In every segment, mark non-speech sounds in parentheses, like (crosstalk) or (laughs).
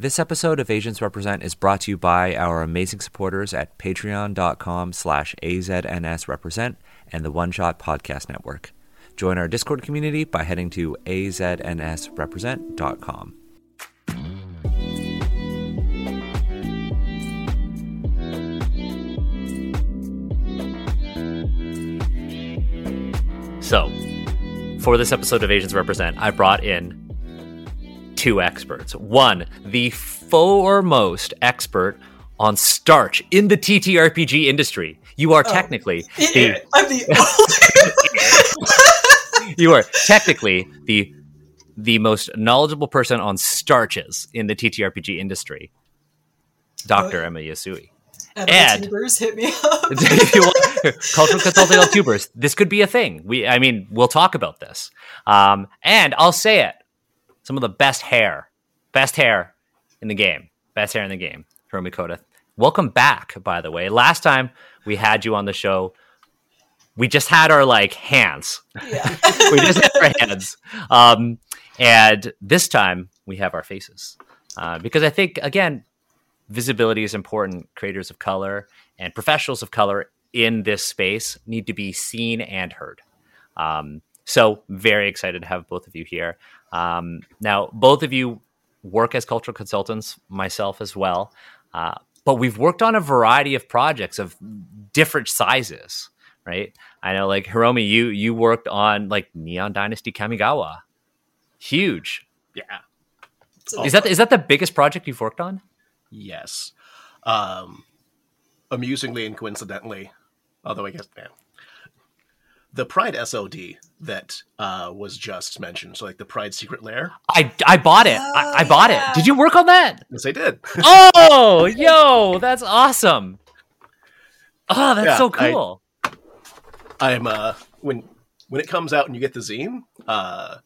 This episode of Asians Represent is brought to you by our amazing supporters at patreon.com slash aznsrepresent and the One Shot Podcast Network. Join our Discord community by heading to aznsrepresent.com. So, for this episode of Asians Represent, I brought in two experts. One, the foremost expert on starch in the TTRPG industry. You are technically (laughs) the, I'm the (laughs) oldest. you are technically the the most knowledgeable person on starches in the TTRPG industry. Dr. Oh. Emma Yasui. and, tubers hit me (laughs) up. if you want, cultural consulting on tubers. This could be a thing. We, I mean, we'll talk about this. Um, and I'll say it: some of the best hair, best hair in the game, best hair in the game. Hiromi Cota. Welcome back, by the way. Last time we had you on the show, we just had our like hands. yeah. (laughs) we just had our hands. Um, and this time we have our faces. Uh, because I think, again, visibility is important. Creators of color and professionals of color in this space need to be seen and heard. Um, so, very excited to have both of you here. Um, now, both of you work as cultural consultants, myself as well. Uh, but we've worked on a variety of projects of different sizes, right? I know, like Hiromi, you you worked on like Neon Dynasty Kamigawa, huge. Yeah. So- Is that is that the biggest project you've worked on? Yes. Um, amusingly and coincidentally, although I guess yeah, the Pride SLD that uh, was just mentioned, so like the Pride Secret Lair. I I bought it. I, I Oh, bought yeah. it. Did you work on that? Yes, I did. (laughs) Oh, yo, that's awesome. Oh, that's Yeah, so cool. I'm uh when when it comes out and you get the zine, uh,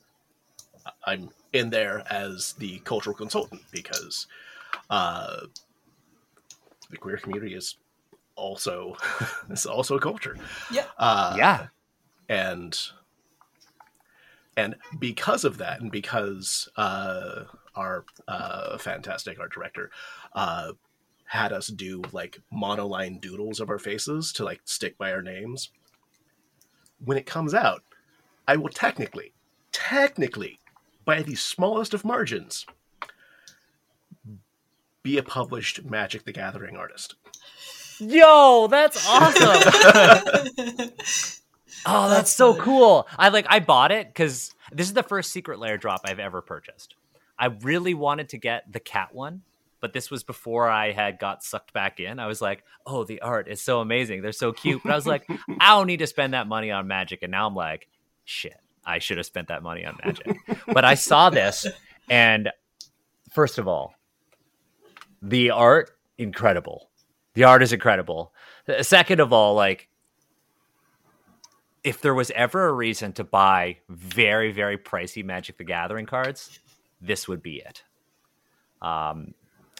I'm in there as the cultural consultant because uh, the queer community is also (laughs) it's also a culture. Yeah. Uh, yeah. And and because of that and because uh, our uh, fantastic art director uh, had us do like monoline doodles of our faces to like stick by our names when it comes out i will technically technically by the smallest of margins be a published magic the gathering artist Yo, that's awesome. (laughs) Oh, that's, That's so cool. I like I bought it because this is the first Secret Lair drop I've ever purchased. I really wanted to get the cat one, but this was before I had got sucked back in. I was like, oh, the art is so amazing. They're so cute. But I was like, (laughs) I don't need to spend that money on magic. And now I'm like, shit, I should have spent that money on magic. but I saw this, and first of all, the art, incredible. The art is incredible. Second of all, like if there was ever a reason to buy very very pricey magic the gathering cards this would be it. Um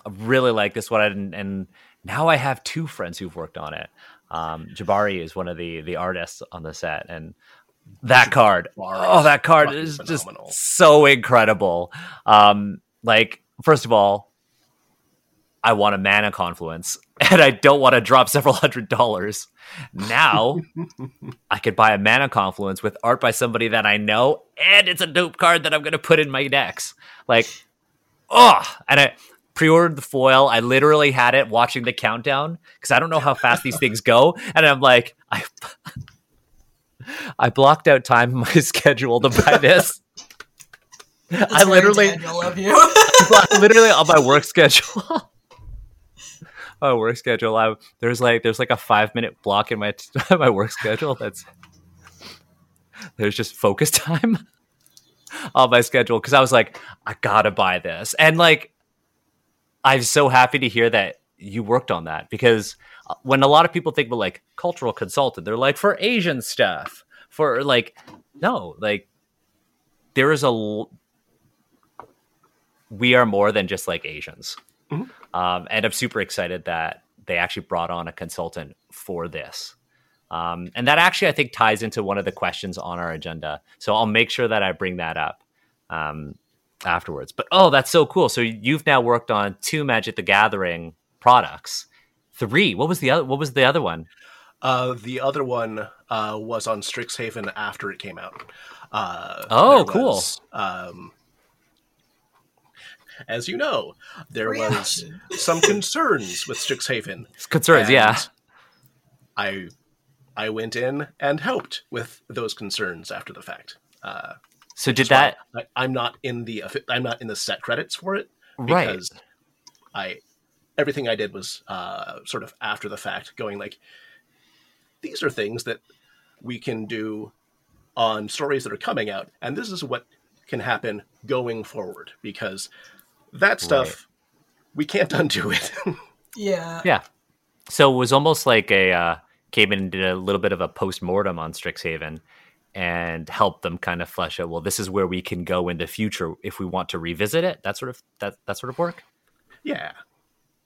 i really like this one and, and now i have two friends who've worked on it. Um jabari is one of the the artists on the set and that card Jabari oh that card is just so incredible. Um like first of all I want a mana confluence (laughs) and I don't want to drop several hundred dollars. Now I could buy a mana confluence with art by somebody that I know, and it's a dope card that I'm going to put in my decks. Like, oh, and I pre-ordered the foil. I literally had it watching the countdown because I don't know how fast these things go, and I'm like, I, I blocked out time in my (laughs) schedule to buy this. That's I literally, Daniel you. (laughs) literally on my work schedule. My work schedule. I, there's like there's like a five minute block in my (laughs) my work schedule. That's there's just focus (laughs) time on my schedule because I was like, I gotta buy this, and like, I'm so happy to hear that you worked on that because uh, when a lot of people think about like cultural consultant, they're like for Asian stuff, for like no, like there is a we are more than just like Asians. Mhm. Um, and I'm super excited that they actually brought on a consultant for this. Um, and that actually, I think, ties into one of the questions on our agenda. So I'll make sure that I bring that up. Um, afterwards. But oh, that's so cool. So you've now worked on two Magic the Gathering products. Three. What was the other? What was the other one? Uh, the other one uh, was on Strixhaven after it came out. Uh, Oh, cool. was, um, as you know, there was (laughs) some concerns with Strixhaven. Concerns, And yeah. I I went in and helped with those concerns after the fact. Uh, So did as that I, I'm not in the I'm not in the set credits for it right? I everything I did was uh, sort of after the fact, going like these are things that we can do on stories that are coming out, and this is what can happen going forward because that stuff we can't undo it. (laughs) Yeah. Yeah. So it was almost like a uh, came in and did a little bit of a post mortem on Strixhaven and helped them kind of flesh out. Well, this is where we can go in the future if we want to revisit it. That sort of that that sort of work. yeah,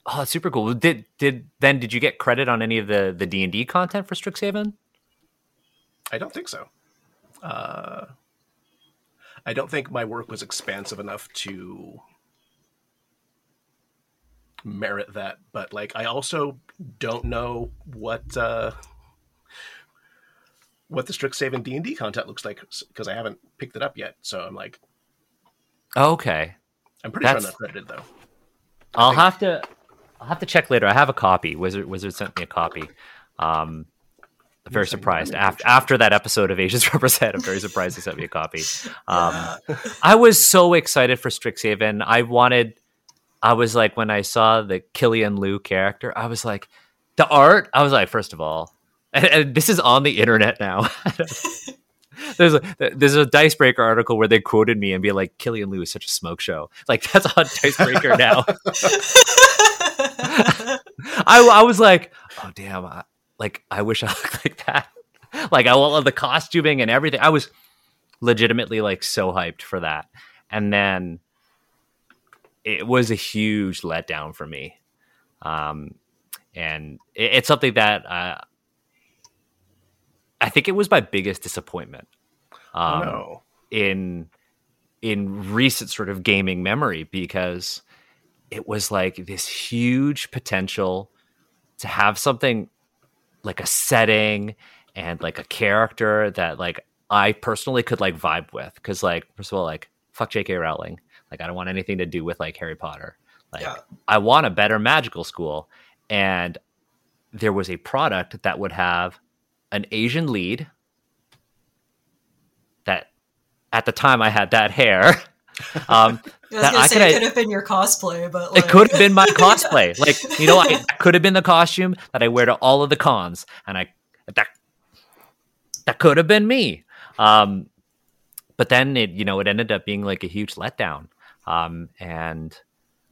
Oh, that's super cool. Did did then did you get credit on any of the the D and D content for Strixhaven? I don't think so. Uh, I don't think my work was expansive enough to merit that. But like, I also don't know what uh, what the Strixhaven D and D content looks like because I haven't picked it up yet. So I'm like, Okay. I'm pretty sure That's- I'm not credited though. I'll think- have to I'll have to check later. I have a copy. Wizard Wizard sent me a copy. Um I'm very surprised. After after that episode of Asians (laughs) Represent, I'm very surprised he sent me a copy. (laughs) Um I was so excited for Strixhaven. I wanted I was like when I saw the Killian Liu character, I was like the art, I was like, first of all, and, and this is on the internet now. (laughs) there's a there's a Dicebreaker article where they quoted me and be like, Killian Liu is such a smoke show. Like (laughs) that's on Dicebreaker now. (laughs) I, I was like, oh damn, I, like I wish I looked like that. Like I love the costuming and everything. I was legitimately like so hyped for that, and then it was a huge letdown for me. Um, and it, it's something that uh, I think it was my biggest disappointment. Oh, Um, no. in in recent sort of gaming memory because it was like this huge potential to have something like a setting and like a character that like I personally could like vibe with because like first of all like fuck J.K. Rowling like I don't want anything to do with like Harry Potter like Yeah. I want a better magical school and there was a product that would have an Asian lead that at the time I had that hair. (laughs) Um, (laughs) I That I say could- it could have been your cosplay, but like, it could have been my (laughs) cosplay. Like, you know, I, that could have been the costume that I wear to all of the cons, and I that that could have been me. Um, but then it, you know, it ended up being like a huge letdown. Um, and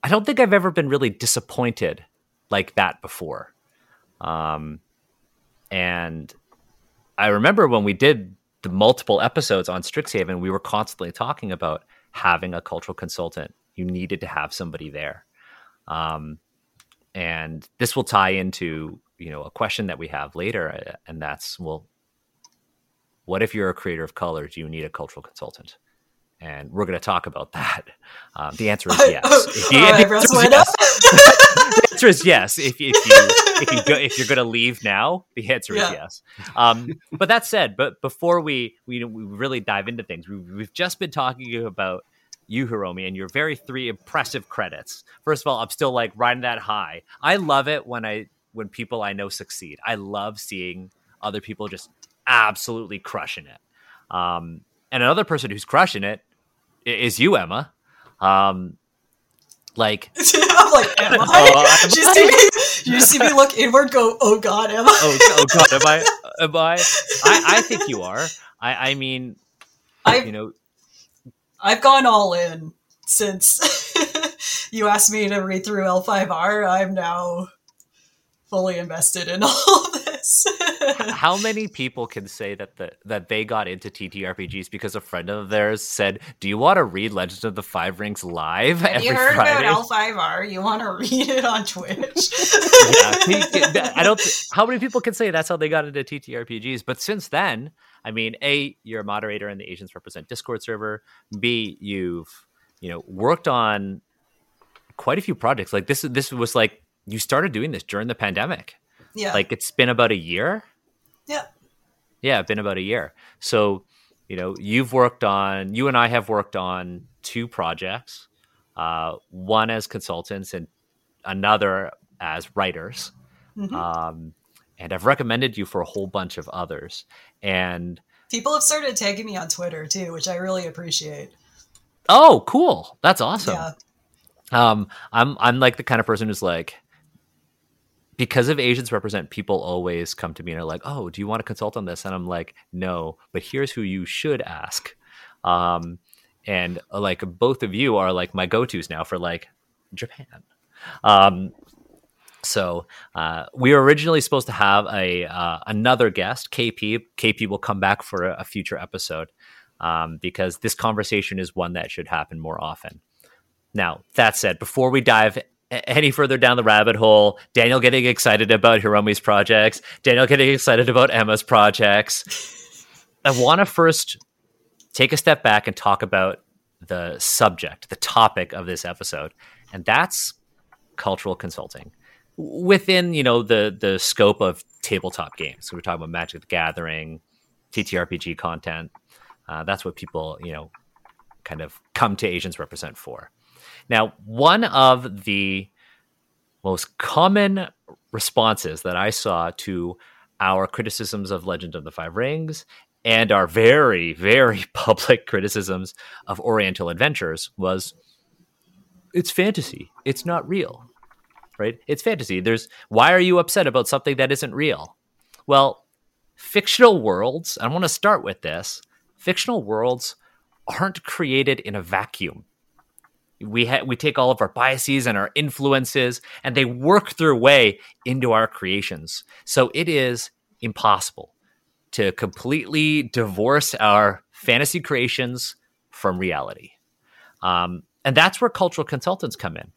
I don't think I've ever been really disappointed like that before. Um, and I remember when we did the multiple episodes on Strixhaven, we were constantly talking about having a cultural consultant. You needed to have somebody there. Um, and this will tie into, you know, a question that we have later. uh, And that's, well, what if you're a creator of color? Do you need a cultural consultant? And we're going to talk about that. (laughs) Um, the answer is yes. (laughs) The answer is yes. (laughs) the answer is yes. If, if you if you go, if you're going to leave now, the answer Yeah. is yes. Um, but that said, but before we we, we really dive into things, we, we've just been talking about you, Hiromi, and your very three impressive credits. First of all, I'm still like riding that high. I love it when I when people I know succeed. I love seeing other people just absolutely crushing it. Um, and another person who's crushing it is you, Emma. Um, like (laughs) I'm like, am I? Oh, am (laughs) you, see me, you see me look inward, go, oh god, am I? oh, oh god, am I? (laughs) Am I? I, I think you are. I, I mean, I've you know, I've gone all in since you asked me to read through L5R. I'm now fully invested in (laughs) all of this. how many people can say that the, that they got into TTRPGs because a friend of theirs said, "Do you want to read Legends of the Five Rings live Have every you heard Friday?" about L5R? You want to read it on Twitch? yeah, I don't. How many people can say that's how they got into TTRPGs? But since then, I mean, a you're a moderator in the Asians Represent Discord server. B you've you know, worked on quite a few projects. Like this, this was like you started doing this during the pandemic. Yeah. Like it's been about a year. yeah. Yeah, it's been about a year. So, you know, you've worked on, you and I have worked on two projects, uh, one as consultants and another as writers. Mhm. Um, and I've recommended you for a whole bunch of others. And People have started tagging me on Twitter too, which I really appreciate. oh, cool. That's awesome. Yeah. Um, I'm I'm like the kind of person who's like, because of Asians represent, people always come to me and are like, "Oh, do you want to consult on this?" And I'm like, "No, but here's who you should ask." Um, and uh, like both of you are like my go-tos now for like Japan. Um, so uh, we were originally supposed to have a uh, another guest, KP. KP will come back for a, a future episode um, because this conversation is one that should happen more often. Now, that said, before we dive any further down the rabbit hole, Daniel getting excited about Hiromi's projects, Daniel getting excited about Emma's projects, I want to first take a step back and talk about the subject, the topic of this episode, and that's cultural consulting within you know the the scope of tabletop games. So we're talking about Magic the Gathering, TTRPG content. Uh, that's what people you know kind of come to Asians represent for. Now, one of the most common responses that I saw to our criticisms of Legend of the Five Rings and our very, very (laughs) public criticisms of Oriental Adventures was it's fantasy. It's not real. Right? It's fantasy. There's why are you upset about something that isn't real? Well, fictional worlds, I want to start with this. Fictional worlds aren't created in a vacuum we ha- we take all of our biases and our influences and they work their way into our creations. So it is impossible to completely divorce our fantasy creations from reality. Um, and that's where cultural consultants come in.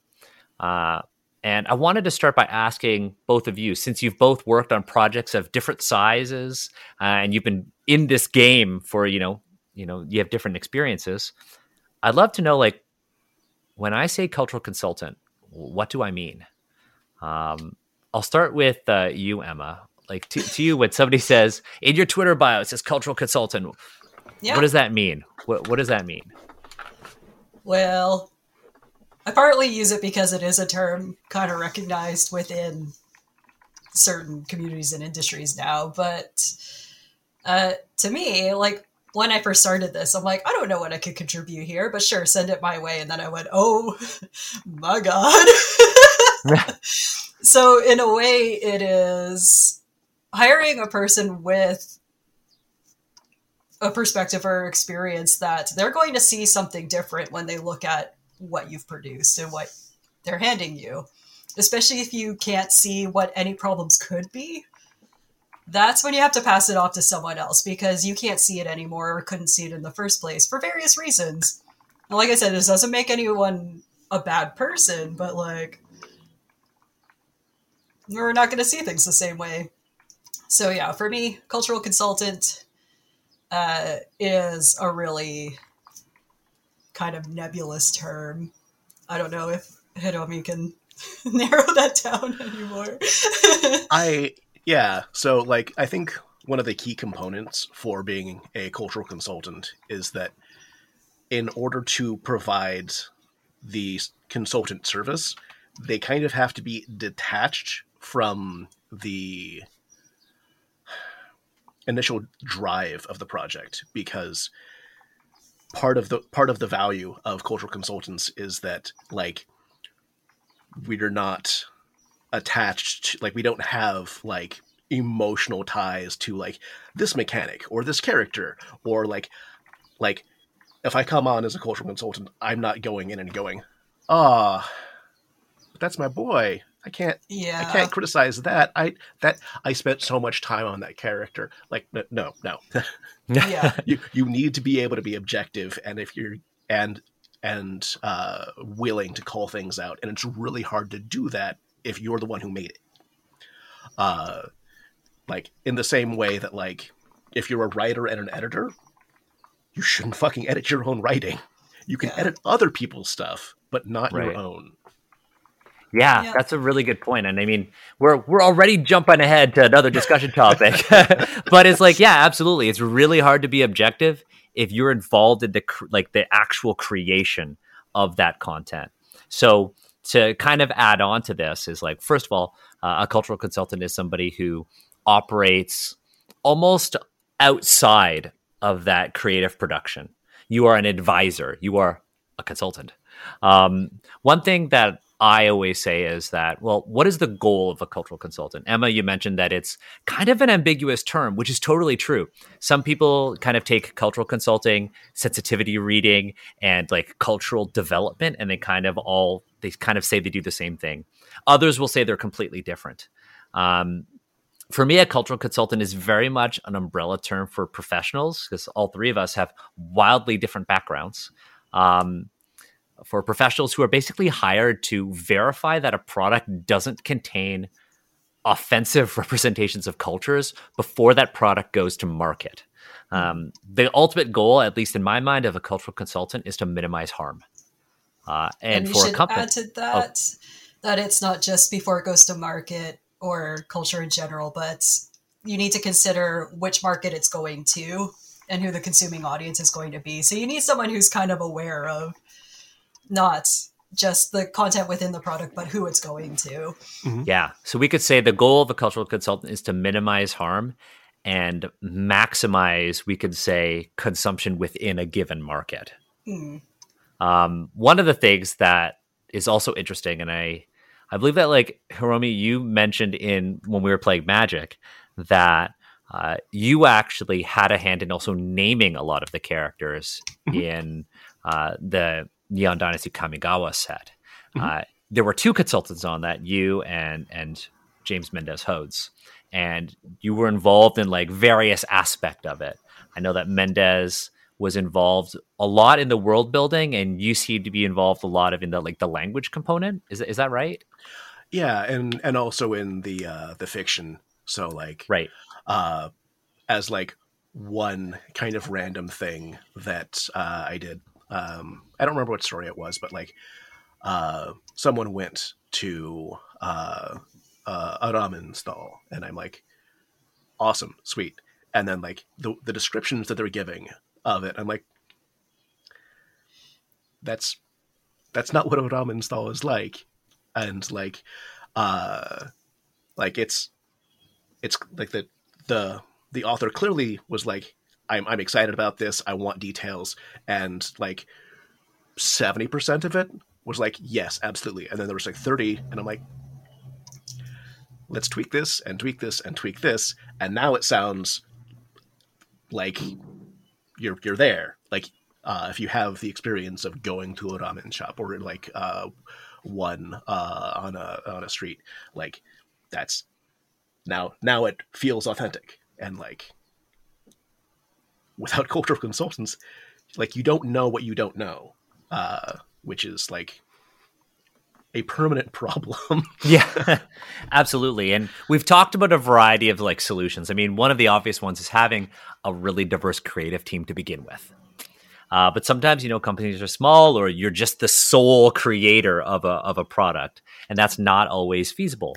Uh, and i wanted to start by asking both of you since you've both worked on projects of different sizes uh, and you've been in this game for you know you know you have different experiences i'd love to know like when I say cultural consultant, what do I mean? Um, I'll start with uh, you, Emma. Like to, to you, when somebody says in your Twitter bio, it says cultural consultant, Yeah. what does that mean? What, what does that mean? Well, I partly use it because it is a term kind of recognized within certain communities and industries now. But uh, to me, like when I first started this, I'm like, I don't know what I could contribute here, but sure, send it my way. And then I went, oh (laughs) my God. (laughs) so, in a way, it is hiring a person with a perspective or experience that they're going to see something different when they look at what you've produced and what they're handing you, especially if you can't see what any problems could be. That's when you have to pass it off to someone else because you can't see it anymore or couldn't see it in the first place for various reasons. And like I said, this doesn't make anyone a bad person, but like, we're not going to see things the same way. So, yeah, for me, cultural consultant uh, is a really kind of nebulous term. I don't know if Hiromi can (laughs) narrow that down (laughs) anymore. I yeah. So like I think one of the key components for being a cultural consultant is that in order to provide the consultant service, they kind of have to be detached from the initial drive of the project because part of the part of the value of cultural consultants is that like we're not attached to, like we don't have like emotional ties to like this mechanic or this character or like like if i come on as a cultural consultant i'm not going in and going ah that's my boy. I can't yeah. i can't criticize that. I that i spent so much time on that character. Like n- no no. Yeah. (laughs) you you need to be able to be objective and if you're and and uh willing to call things out and it's really hard to do that if you're the one who made it uh like in the same way that like if you're a writer and an editor you shouldn't fucking edit your own writing You can Yeah. edit other people's stuff, but not Right. your own. Yeah, Yeah. that's a really good point. And I mean, we're we're already jumping ahead to another discussion topic. (laughs) but it's like, yeah, absolutely. It's really hard to be objective if you're involved in the like the actual creation of that content. So to kind of add on to this is like, first of all, uh, a cultural consultant is somebody who operates almost outside of that creative production. You are an advisor. You are a consultant. Um, one thing that I always say is that, well, what is the goal of a cultural consultant? Emma, you mentioned that it's kind of an ambiguous term, which is totally true. Some people kind of take cultural consulting, sensitivity reading, and like cultural development, and they kind of all, they kind of say they do the same thing. Others will say they're completely different. Um, for me, a cultural consultant is very much an umbrella term for professionals because all three of us have wildly different backgrounds. Um, for professionals who are basically hired to verify that a product doesn't contain offensive (laughs) representations of cultures before that product goes to market. Um, the ultimate goal, at least in my mind, of a cultural consultant is to minimize harm. Uh, and, you for a should company, add to that that it's not just before it goes to market or culture in general, but you need to consider which market it's going to and who the consuming audience is going to be. So you need someone who's kind of aware of not just the content within the product, but who it's going to. Yeah. So we could say the goal of a cultural consultant is to minimize harm and maximize, we could say, consumption within a given market. Hmm. Um, one of the things that is also interesting, and I, I believe that like Hiromi, you mentioned in when we were playing Magic that uh, you actually had a hand in also naming a lot of the characters in uh, the Neon Dynasty Kamigawa set. Uh, there were two consultants on that, you and and James Mendez Hodes, and you were involved in like various aspect of it. I know that Mendez was involved a lot in the world building, and you seem to be involved a lot of in the like the language component. Is is that right? Yeah, and and also in the uh the fiction. So like Right. uh as like one kind of random thing that uh I did. Um I don't remember what story it was, but like uh someone went to uh uh a ramen stall and I'm like awesome, sweet. And then like the the descriptions that they're giving of it, I'm like that's that's not what a ramen stall is like. And like uh like it's it's like the the the author clearly was like I'm I'm excited about this. I want details and like 70% of it was like yes, absolutely. And then there was like 30 and I'm like let's tweak this and tweak this and tweak this and now it sounds like you're you're there. Like uh, if you have the experience of going to a ramen shop or like uh, one uh, on a on a street, like that's now now it feels authentic and like without (laughs) cultural consultants, like you don't know what you don't know, uh, which is like a permanent problem. (laughs) Yeah, (laughs) absolutely. And we've talked about a variety of like solutions. I mean, one of the obvious ones is having a really diverse creative team to begin with. Uh, but sometimes, you know, companies are small or you're just the sole creator of a, of a product, and that's not always feasible.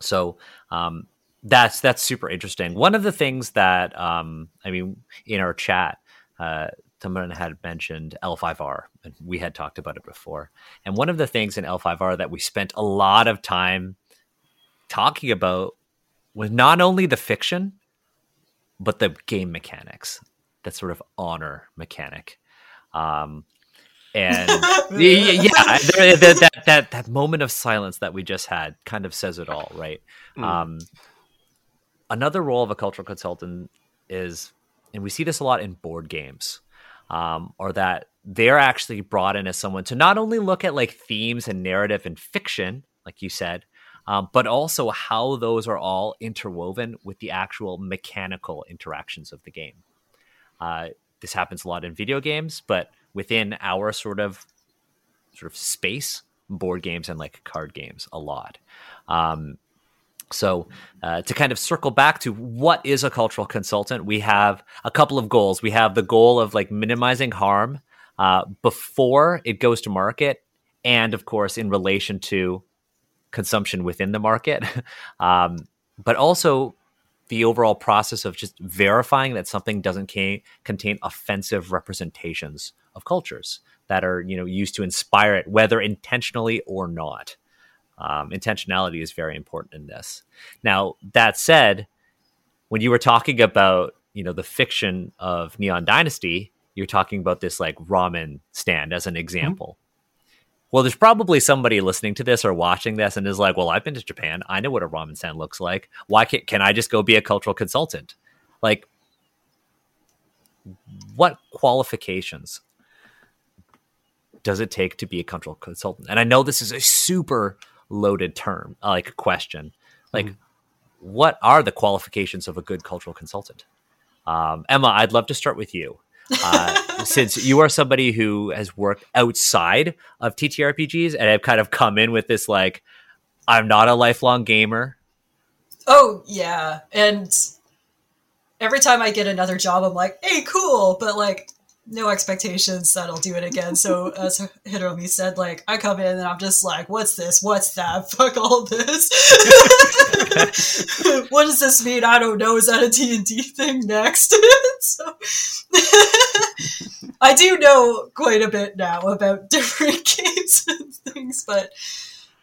So, um, that's that's super interesting. One of the things that um, I mean, in our chat, uh, Tamaran had mentioned L5R, and we had talked about it before. And one of the things in L5R that we spent a lot of time talking about was not only the fiction, but the game mechanics, that sort of honor mechanic. Um, and (laughs) yeah, there- that, that that moment of silence that we just had kind of says it all, right? Mm. Um, another role of a cultural consultant is, and we see this a lot in board games, um, or that they're actually brought in as someone to not only look at like themes and narrative and fiction, like you said, um, but also how those are all interwoven with the actual mechanical interactions of the game. Uh, this happens a lot in video games, but within our sort of sort of space, board games and like card games a lot. Um, so, uh, to kind of circle back to what is a cultural consultant, we have a couple of goals. We have the goal of like minimizing harm uh, before it goes to market, and of course in relation to consumption within the market, (laughs) um, but also the overall process of just verifying that something doesn't ca- contain offensive representations of cultures that are you know used to inspire it, whether intentionally or not. Um, intentionality is very important in this. Now that said, when you were talking about you know the fiction of Neon Dynasty, you're talking about this like ramen stand as an example. Mm-hmm. Well, there's probably somebody listening to this or watching this and is like, "Well, I've been to Japan. I know what a ramen stand looks like. Why can't can I just go be a cultural consultant?" Like, what qualifications does it take to be a cultural consultant? And I know this is a super loaded term, like question. Like, mm-hmm what are the qualifications of a good cultural consultant? Um, Emma, I'd love to start with you. Uh, (laughs) since you are somebody who has worked outside of TTRPGs and have kind of come in with this, like, I'm not a lifelong gamer. Oh, yeah. And every time I get another job, I'm like, hey, cool. But, like, no expectations that I'll do it again. So (laughs) as Hiromi said, like I come in and I'm just like, what's this? What's that? (laughs) Fuck all this. (laughs) what does this mean? I don't know. Is that a D&D thing next? so I do know quite a bit now about different games and things, but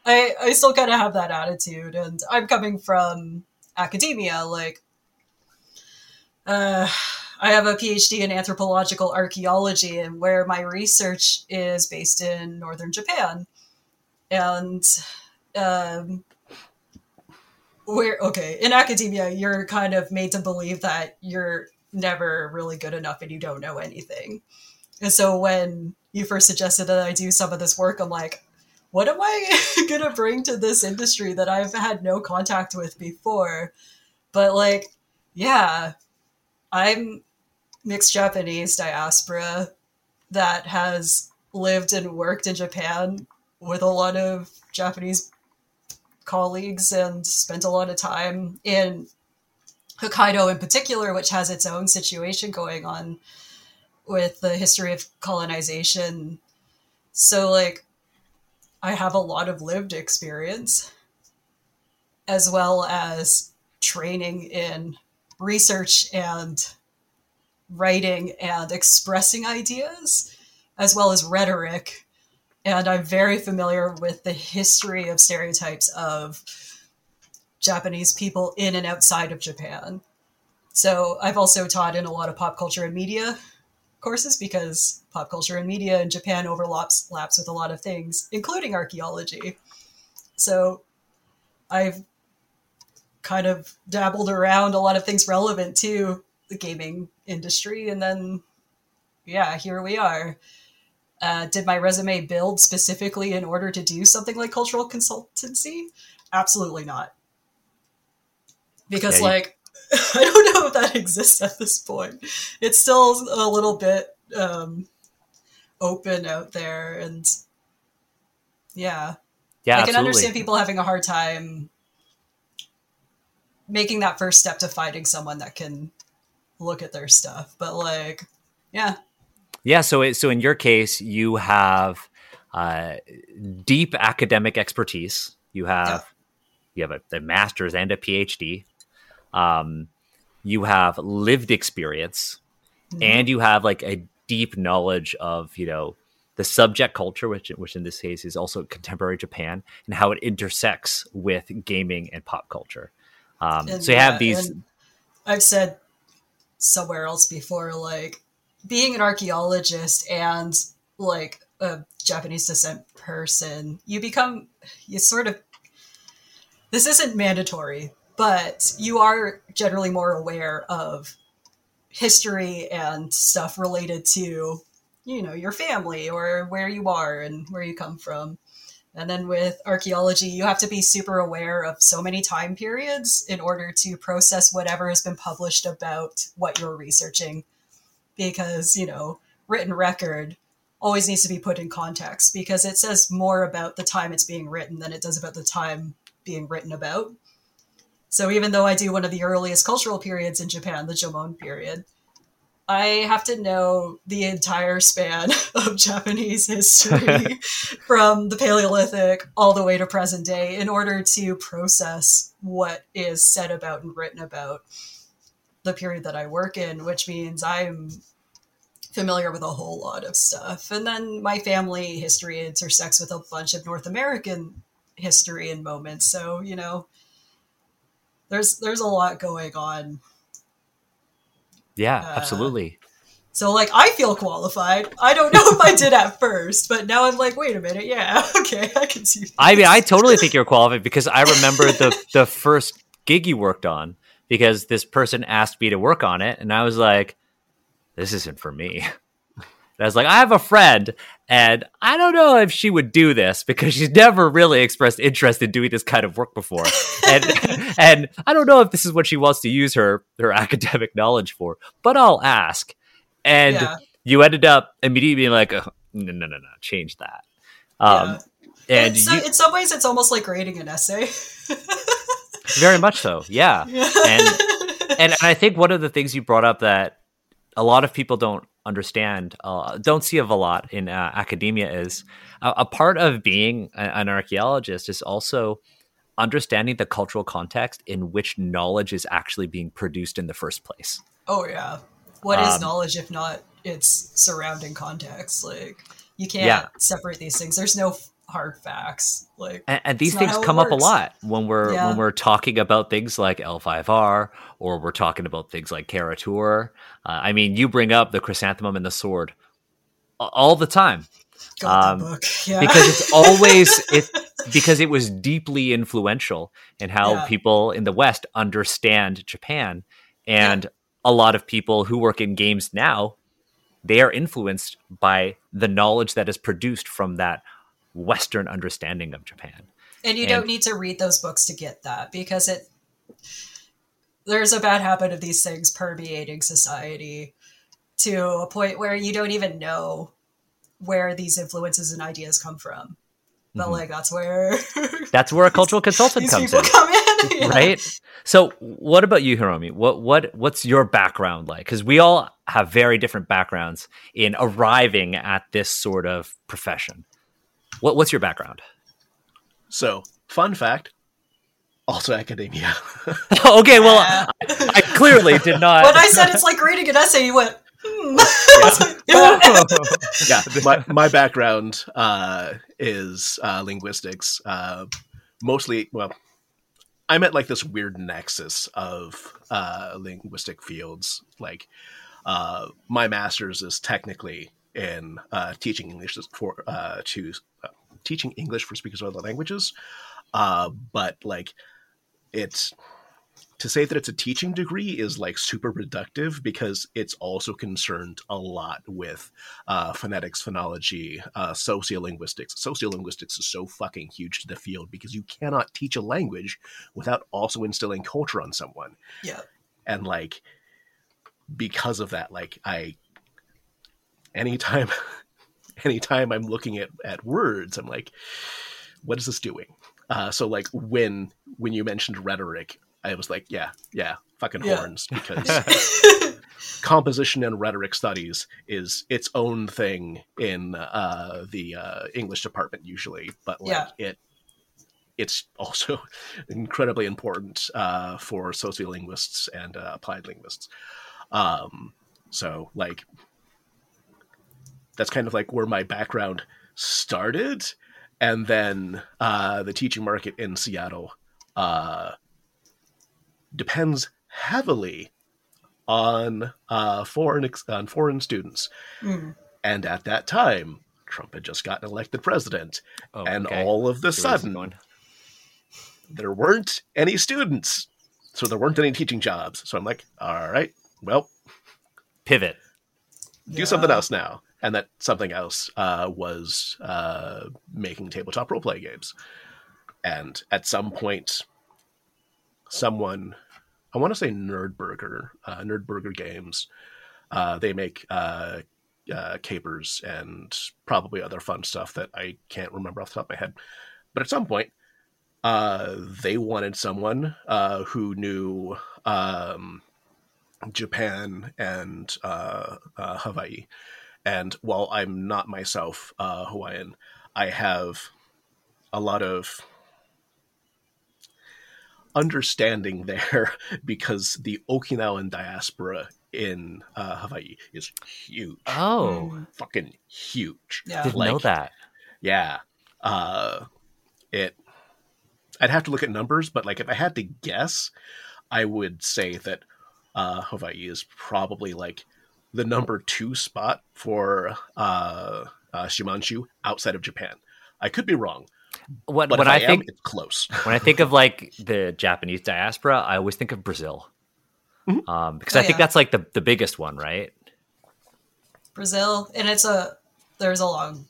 I I still kind of have that attitude and I'm coming from academia like uh I have a PhD in anthropological archaeology, and where my research is based in northern Japan. And um, where, okay, in academia, you're kind of made to believe that you're never really good enough and you don't know anything. And so when you first suggested that I do some of this work, I'm like, what am I (laughs) going to bring to this industry that I've had no contact with before? But like, yeah, I'm mixed Japanese diaspora that has lived and worked in Japan with a lot of Japanese colleagues and spent a lot of time in Hokkaido in particular, which has its own situation going on with the history of colonization. So, like, I have a lot of lived experience as well as training in research and writing and expressing ideas, as well as rhetoric. And I'm very familiar with the history of stereotypes of Japanese people in and outside of Japan. So I've also taught in a lot of pop culture and media courses because pop culture and media in Japan overlaps laps with a lot of things, including archaeology. So I've kind of dabbled around a lot of things relevant to the gaming industry, and then yeah, here we are. Uh, did my resume build specifically in order to do something like cultural consultancy? Absolutely not. Because, yeah, you... like, (laughs) I don't know if that exists at this point. It's still a little bit um, open out there, and yeah, yeah, I can absolutely. understand people having a hard time making that first step to finding someone that can look at their stuff. But like, yeah. Yeah. So, it, so in your case, you have uh, deep academic expertise. You have yeah. you have a, a, master's and a PhD. Um, you have lived experience, mm-hmm. and you have like a deep knowledge of you know the subject culture, which which in this case is also contemporary Japan, and how it intersects with gaming and pop culture. Um, so you yeah, have these. I've said somewhere else before, like being an archaeologist and like a Japanese descent person, you become you sort of this isn't mandatory, but you are generally more aware of history and stuff related to you know your family or where you are and where you come from and then with archaeology, you have to be super aware of so many time periods in order to process whatever has been published about what you're researching. Because, you know, written record always needs to be put in context because it says more about the time it's being written than it does about the time being written about. So even though I do one of the earliest cultural periods in Japan, the Jomon period, I have to know the entire span (laughs) of Japanese history (laughs) from the Paleolithic all the way to present day in order to process what is said about and written about the period that I work in, which means I'm familiar with a whole lot of stuff. And then my family history intersects with a bunch of North American history and moments. So, you know, there's there's a lot going on. Yeah, Uh, absolutely. So like I feel qualified. I don't know if I did at first, but now I'm like, wait a minute, yeah, (laughs) okay, I can see. I mean, I totally think you're qualified because I remember the the first gig you worked on because this person asked me to work on it, and I was like, "This isn't for me." (laughs) And I was like, "I have a friend, and I don't know if she would do this because she's never really expressed interest in doing this kind of work before, (laughs) and and I don't know if this is what she wants to use her her (laughs) academic knowledge for, but I'll ask." And Yeah. you ended up immediately being like, oh, "No, no, no, no, change that." Um, and in, some, you, in some ways, it's almost like grading an essay. (laughs) very much so, yeah. Yeah. And and I think one of the things you brought up that a lot of people don't understand, uh, don't see of a lot in uh, academia is a, a part of being a- an archaeologist is also understanding the cultural context in which knowledge is actually being produced in the first place. oh yeah, what is Um, knowledge if not its surrounding context? Like you can't Yeah. separate these things. There's no hard facts. Like And, and these things come up a lot when we're Yeah. when we're talking about things like L5R or we're talking about things like Kara-Tur. Uh, I mean, you bring up the chrysanthemum and the sword all the time. got Um, the book. (laughs) Yeah. because it's always it because it was deeply influential in how Yeah. people in the west understand japan and a lot of people who work in games now they are influenced by the knowledge that is produced from that western understanding of japan And you And- don't need to read those books to get that because it there's a bad habit of these things permeating society to a point where you don't even know where these influences and ideas come from. But Mhm. like that's where (laughs) that's where a cultural (laughs) consultant comes in come in. (laughs) Yeah. right so what about you hiromi what what what's your background like because we all have very different backgrounds in arriving at this sort of profession what, what's your background So, fun fact, also academia. (laughs) (laughs) okay well Yeah. I, I clearly did (laughs) not when I said it's like reading an essay, you went, hmm. yeah, my, my background uh, is uh, linguistics. Uh, mostly, well, I'm at like this weird nexus of uh, linguistic fields. Like, uh, my master's is technically in uh, teaching English for uh, to uh, teaching English for speakers of other languages, uh, but like it's to say that it's a teaching degree is like super reductive because it's also concerned a lot with uh, phonetics, phonology, uh, sociolinguistics. Sociolinguistics is so fucking huge to the field because you cannot teach a language without also instilling culture on someone. yeah. And like, because of that, like I, anytime, (laughs) anytime I'm looking at at words, I'm like, what is this doing? Uh, so like when when you mentioned rhetoric, I was like, yeah, yeah, fucking Yeah. horns, (laughs) because (laughs) composition and rhetoric studies is its own thing in uh, the uh, English department usually, but like Yeah. it it's also incredibly important uh, for sociolinguists and uh, applied linguists. Um, so like that's kind of like where my background started, and then uh, the teaching market in Seattle uh, depends heavily on uh, foreign ex- on foreign students. Mm. And at that time, Trump had just gotten elected president, Oh, and okay. all of the See where this is sudden, there weren't any students, so there weren't any teaching jobs. So I'm like, all right, well, pivot do something else now. And that something else uh, was uh, making tabletop role play games. And at some point, someone, I want to say Nerdburger, uh, Nerdburger Games, uh, they make uh, uh, capers and probably other fun stuff that I can't remember off the top of my head. But at some point, they wanted someone who knew um, Japan and Hawaii. And while I'm not myself uh, Hawaiian, I have a lot of understanding (laughs) there because the Okinawan diaspora in uh, Hawaii is huge. Oh, Fucking huge. Yeah. didn't Like- know that. Yeah. Uh it I'd have to look at numbers, but like if I had to guess, I would say that uh Hawaii is probably like the number 2 spot for uh, uh Shimanshu outside of Japan. I could be wrong, What but when if I, I, am, think it's close. (laughs) when I think of like the Japanese diaspora, I always think of Brazil. Mhm. Um, because Oh, I think yeah. that's like the, the biggest one, right? Brazil, and it's a there's a long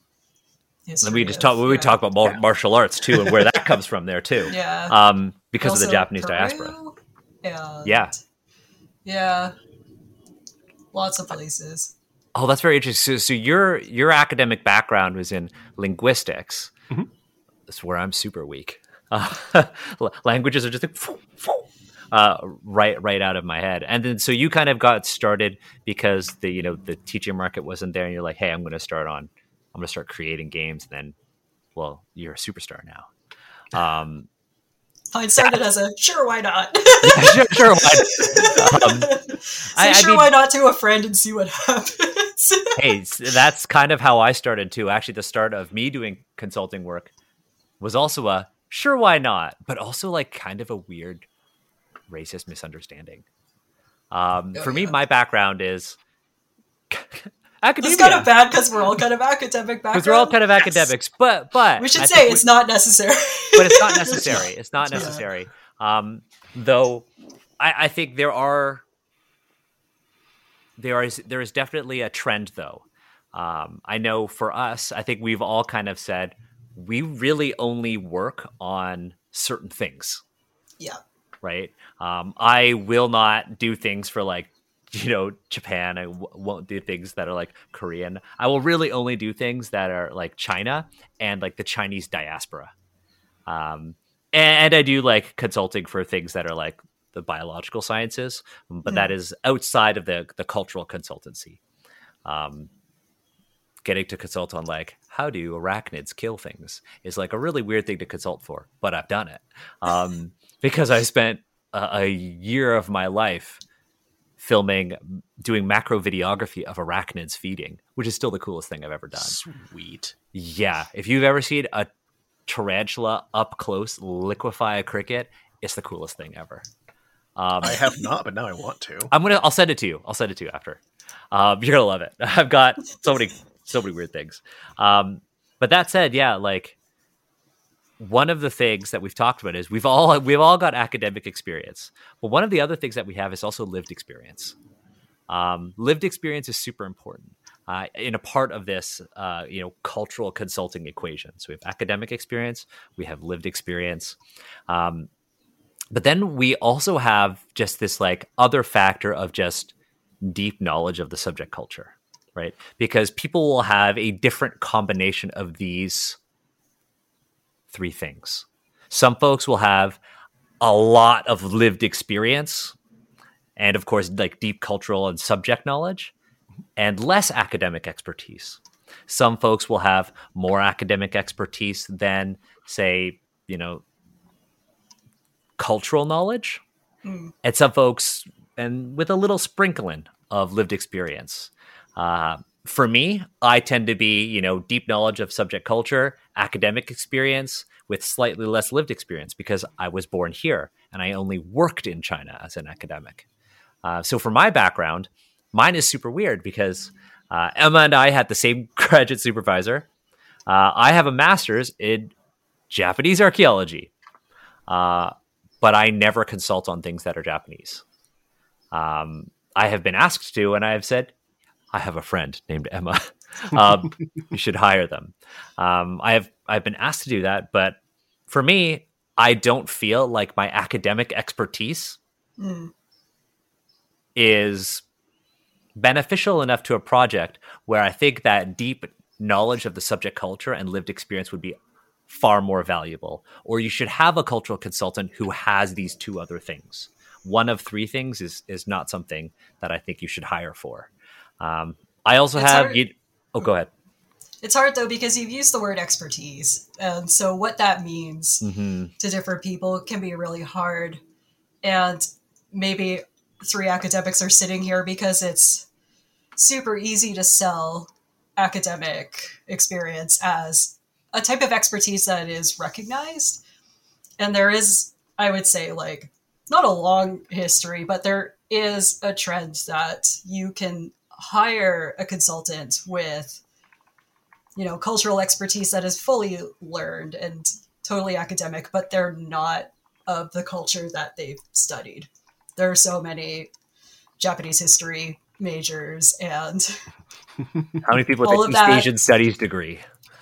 history. And we just of- talk we yeah. talk about mar- Yeah. martial arts too, and where that comes from there too. Yeah. Um, because of the Japanese Peru, diaspora. And Yeah. Yeah. Lots of places. Oh, that's very interesting. So, so your your academic background was in linguistics. Mhm. That's where I'm super weak. Uh, (laughs) languages are just like, uh, right right out of my head. And then so you kind of got started because the you know the teaching market wasn't there, and you're like, hey, I'm going to start on, I'm going to start creating games. And then, well, you're a superstar now. Um, Mine started as a sure, why not? (laughs) sure, sure. why- Um, Say I- I sure, mean- why not to a friend and see what (laughs) happens. hey, that's kind of how I started too. Actually, the start of me doing consulting work was also a sure, why not, but also like kind of a weird racist misunderstanding. Um, Oh, for me, my background is It's kind of bad because we're all kind of academic background. because we're all kind of academics, but but We should I say it's we- not necessary. but it's not necessary. It's not (laughs) Yeah. necessary. Um, though I, I think there are there is there is definitely a trend though. Um, I know for us, I think we've all kind of said we really only work on certain things, yeah. right? Um, I will not do things for like you know Japan. I w- won't do things that are like Korean. I will really only do things that are like China and like the Chinese diaspora. Um, and I do like consulting for things that are like the biological sciences, but that is outside of the the cultural consultancy. Um, getting to consult on like how do arachnids kill things is like a really weird thing to consult for, but I've done it um, because I spent a, a year of my life filming, doing macro videography of arachnids feeding, which is still the coolest thing I've ever done. Sweet. Yeah, if you've ever seen a tarantula up close liquefy a cricket, it's the coolest thing ever. Um, I have not, but now I want to. I'm gonna. I'll send it to you. I'll send it to you after. Um, you're gonna love it. (laughs) I've got so many, so many weird things. Um, but that said, yeah, like one of the things that we've talked about is we've all we've all got academic experience, but one of the other things that we have is also lived experience. Um, lived experience is super important uh, in a part of this, uh, you know, cultural consulting equation. So we have academic experience, we have lived experience, um, but then we also have just this like other factor of just deep knowledge of the subject culture, right? Because people will have a different combination of these three things. Some folks will have a lot of lived experience and of course like deep cultural and subject knowledge and less academic expertise. Some folks will have more academic expertise than say, you know, cultural knowledge. Mm. And some folks and with a little sprinkling of lived experience. Uh, for me, I tend to be, you know, deep knowledge of subject culture, academic experience with slightly less lived experience because I was born here and I only worked in China as an academic. Uh, so for my background, mine is super weird because uh, Emma and I had the same (laughs) graduate supervisor. Uh, I have a master's in Japanese archaeology, uh, but I never consult on things that are Japanese. Um, I have been asked to, and I have said, I have a friend named Emma. (laughs) um, you should hire them. Um, I have I've been asked to do that, but for me, I don't feel like my academic expertise Mm. is beneficial enough to a project where I think that deep knowledge of the subject culture and lived experience would be far more valuable. Or you should have a cultural consultant who has these two other things, one of three things is is not something that I think you should hire for. Um, I also It's have. You, oh, go ahead. It's hard though because you've used the word expertise, and so what that means hmm to different people can be really hard. And maybe three academics are sitting here because it's super easy to sell academic experience as a type of expertise that is recognized. And there is, I would say, like, not a long history, but there is a trend that you can hire a consultant with you know cultural expertise that is fully learned and totally academic but they're not of the culture that they've studied. There are so many japanese history majors and (laughs) How many people with an East Asian studies degree?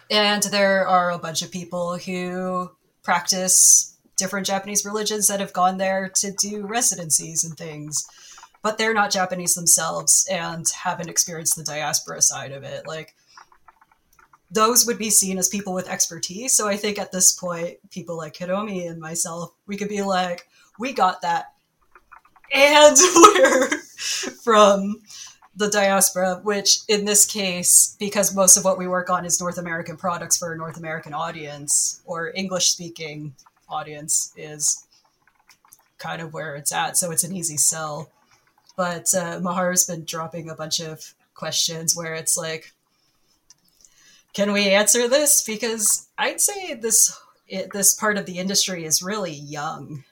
and there are a bunch of people who practice different japanese religions that have gone there to do residencies and things but they're not japanese themselves and haven't experienced the diaspora side of it like those would be seen as people with expertise so i think at this point people like hiromi and myself we could be like we got that and (laughs) we're from the diaspora, which in this case, because most of what we work on is North American products for a North American audience or English speaking audience, is kind of where it's at. So it's an easy sell. But uh, Mahar's been dropping a bunch of questions where it's like, can we answer this? Because I'd say this it, this part of the industry is really young.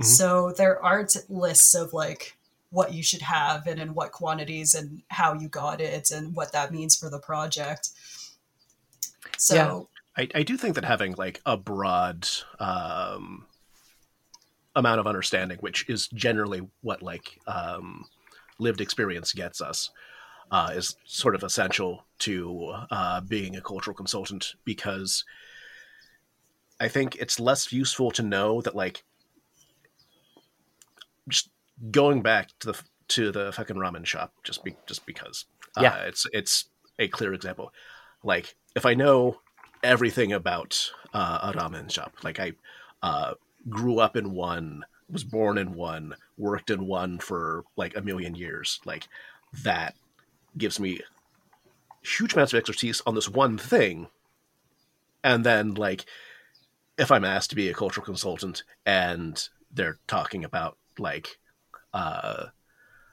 Mhm. So there aren't lists of like what you should have and in what quantities and how you got it and what that means for the project. So Yeah. I, I do think that having like a broad um, amount of understanding, which is generally what like um, lived experience gets us, uh, is sort of essential to uh, being a cultural consultant because I think it's less useful to know that like just going back to the to the fucking ramen shop just be just because uh, Yeah. it's it's a clear example like if I know everything about uh, a ramen shop. Like I uh, grew up in one, was born in one, worked in one for like a million years. Like that gives me huge amounts of expertise on this one thing. And then like if I'm asked to be a cultural consultant and they're talking about like uh,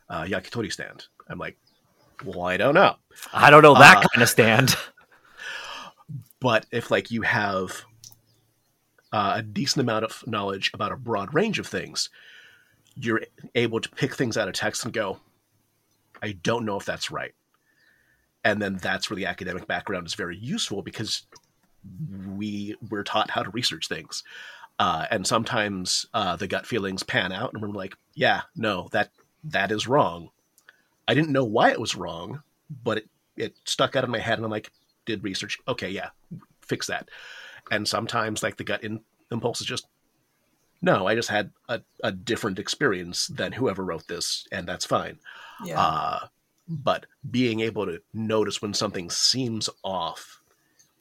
uh, yakitori stand, I'm like, well, I don't know. I don't know that Uh, kind of stand. (laughs) but if like you have uh, a decent amount of knowledge about a broad range of things you're able to pick things out of text and go i don't know if that's right. And then that's where the academic background is very useful because we we're taught how to research things. Uh, and sometimes uh, the gut feelings pan out and we're like yeah no that that is wrong. I didn't know why it was wrong but it, it stuck out of my head and i'm like did research okay yeah fix that and sometimes like the gut in, impulse is just no i just had a, a different experience than whoever wrote this and that's fine. Yeah. uh, but being able to notice when something seems off